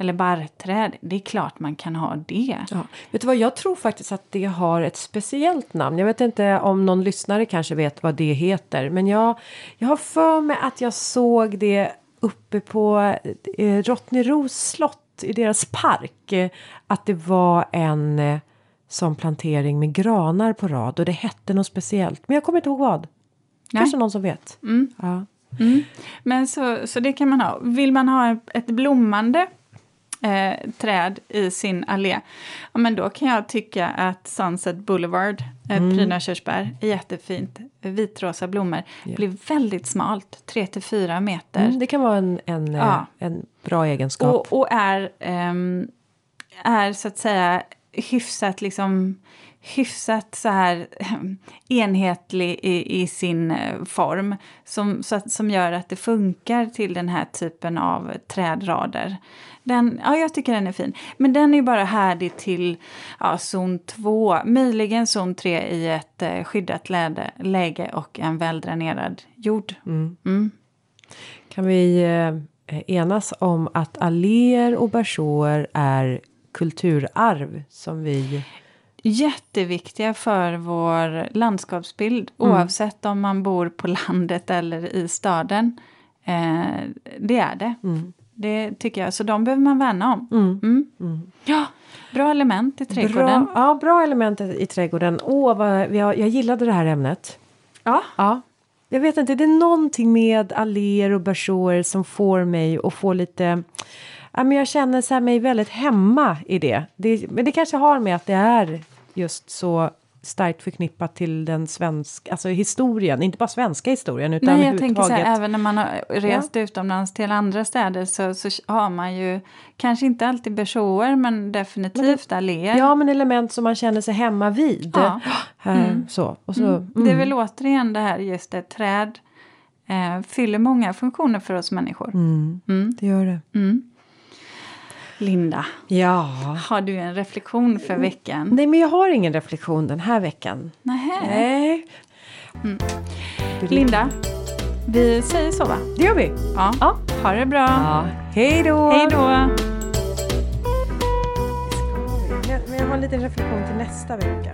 [SPEAKER 1] eller barrträd, det är klart man kan ha det.
[SPEAKER 2] Ja. Vet du vad, jag tror faktiskt att det har ett speciellt namn. Jag vet inte om någon lyssnare kanske vet vad det heter. Men jag, jag har för mig att jag såg det uppe på eh, Rottneros slott i deras park. Eh, att det var en eh, sån plantering med granar på rad och det hette något speciellt. Men jag kommer inte ihåg vad.
[SPEAKER 1] Nej.
[SPEAKER 2] Kanske någon som vet. Ja.
[SPEAKER 1] Mm. Men så, så det kan man ha. Vill man ha ett blommande eh, träd i sin allé, ja, men då kan jag tycka att Sunset Boulevard, eh,
[SPEAKER 2] Mm.
[SPEAKER 1] prydnadskörsbär, är jättefint. Vitrosa blommor. Blir väldigt smalt, 3-4 meter.
[SPEAKER 2] Mm, det kan vara en, en, eh,
[SPEAKER 1] Ja.
[SPEAKER 2] en bra egenskap.
[SPEAKER 1] Och, och är, ehm, är så att säga hyfsat liksom hyfsat så här enhetlig i, i sin eh, form som, så att, som gör att det funkar till den här typen av trädrader. Den, ja, jag tycker den är fin. Men den är bara härdig till ja, zon 2, möjligen zon 3 i ett eh, skyddat läge, läge och en väldränerad jord.
[SPEAKER 2] Mm.
[SPEAKER 1] Mm.
[SPEAKER 2] Kan vi eh, enas om att alléer och bersåer är kulturarv som vi...
[SPEAKER 1] Jätteviktiga för vår landskapsbild
[SPEAKER 2] Mm.
[SPEAKER 1] oavsett om man bor på landet eller i staden. Eh, det är det.
[SPEAKER 2] Mm.
[SPEAKER 1] Det tycker jag. Så de behöver man värna om.
[SPEAKER 2] Mm.
[SPEAKER 1] Mm. Ja, bra element i trädgården.
[SPEAKER 2] Bra, ja, bra element i trädgården. Åh, vad, jag, jag gillade det här ämnet.
[SPEAKER 1] Ja.
[SPEAKER 2] Ja. Jag vet inte, det är någonting med alléer och bersåer som får mig att få lite... Ja, men jag känner så här mig väldigt hemma i det. det. Men det kanske har med att det är just så starkt förknippat till den svenska, alltså historien, inte bara svenska historien utan
[SPEAKER 1] Nej, jag tänker så här, även när man har rest utomlands till andra städer så, så har man ju kanske inte alltid bersåer men definitivt alléer.
[SPEAKER 2] Ja, men element som man känner sig hemma vid.
[SPEAKER 1] Ja.
[SPEAKER 2] Här, Så, och så,
[SPEAKER 1] Mm. Det är väl återigen det här just ett träd eh, fyller många funktioner för oss människor.
[SPEAKER 2] Mm,
[SPEAKER 1] Mm.
[SPEAKER 2] det gör det.
[SPEAKER 1] Mm. Linda,
[SPEAKER 2] Ja.
[SPEAKER 1] har du en reflektion för veckan?
[SPEAKER 2] Nej, men jag har ingen reflektion den här veckan.
[SPEAKER 1] Nähä.
[SPEAKER 2] Nej.
[SPEAKER 1] Linda, vi säger så va?
[SPEAKER 2] Det gör vi.
[SPEAKER 1] Ja.
[SPEAKER 2] Ja.
[SPEAKER 1] Ha det bra.
[SPEAKER 2] Ja. Hej då!
[SPEAKER 1] Hej då!
[SPEAKER 2] Men jag har en liten reflektion till nästa vecka.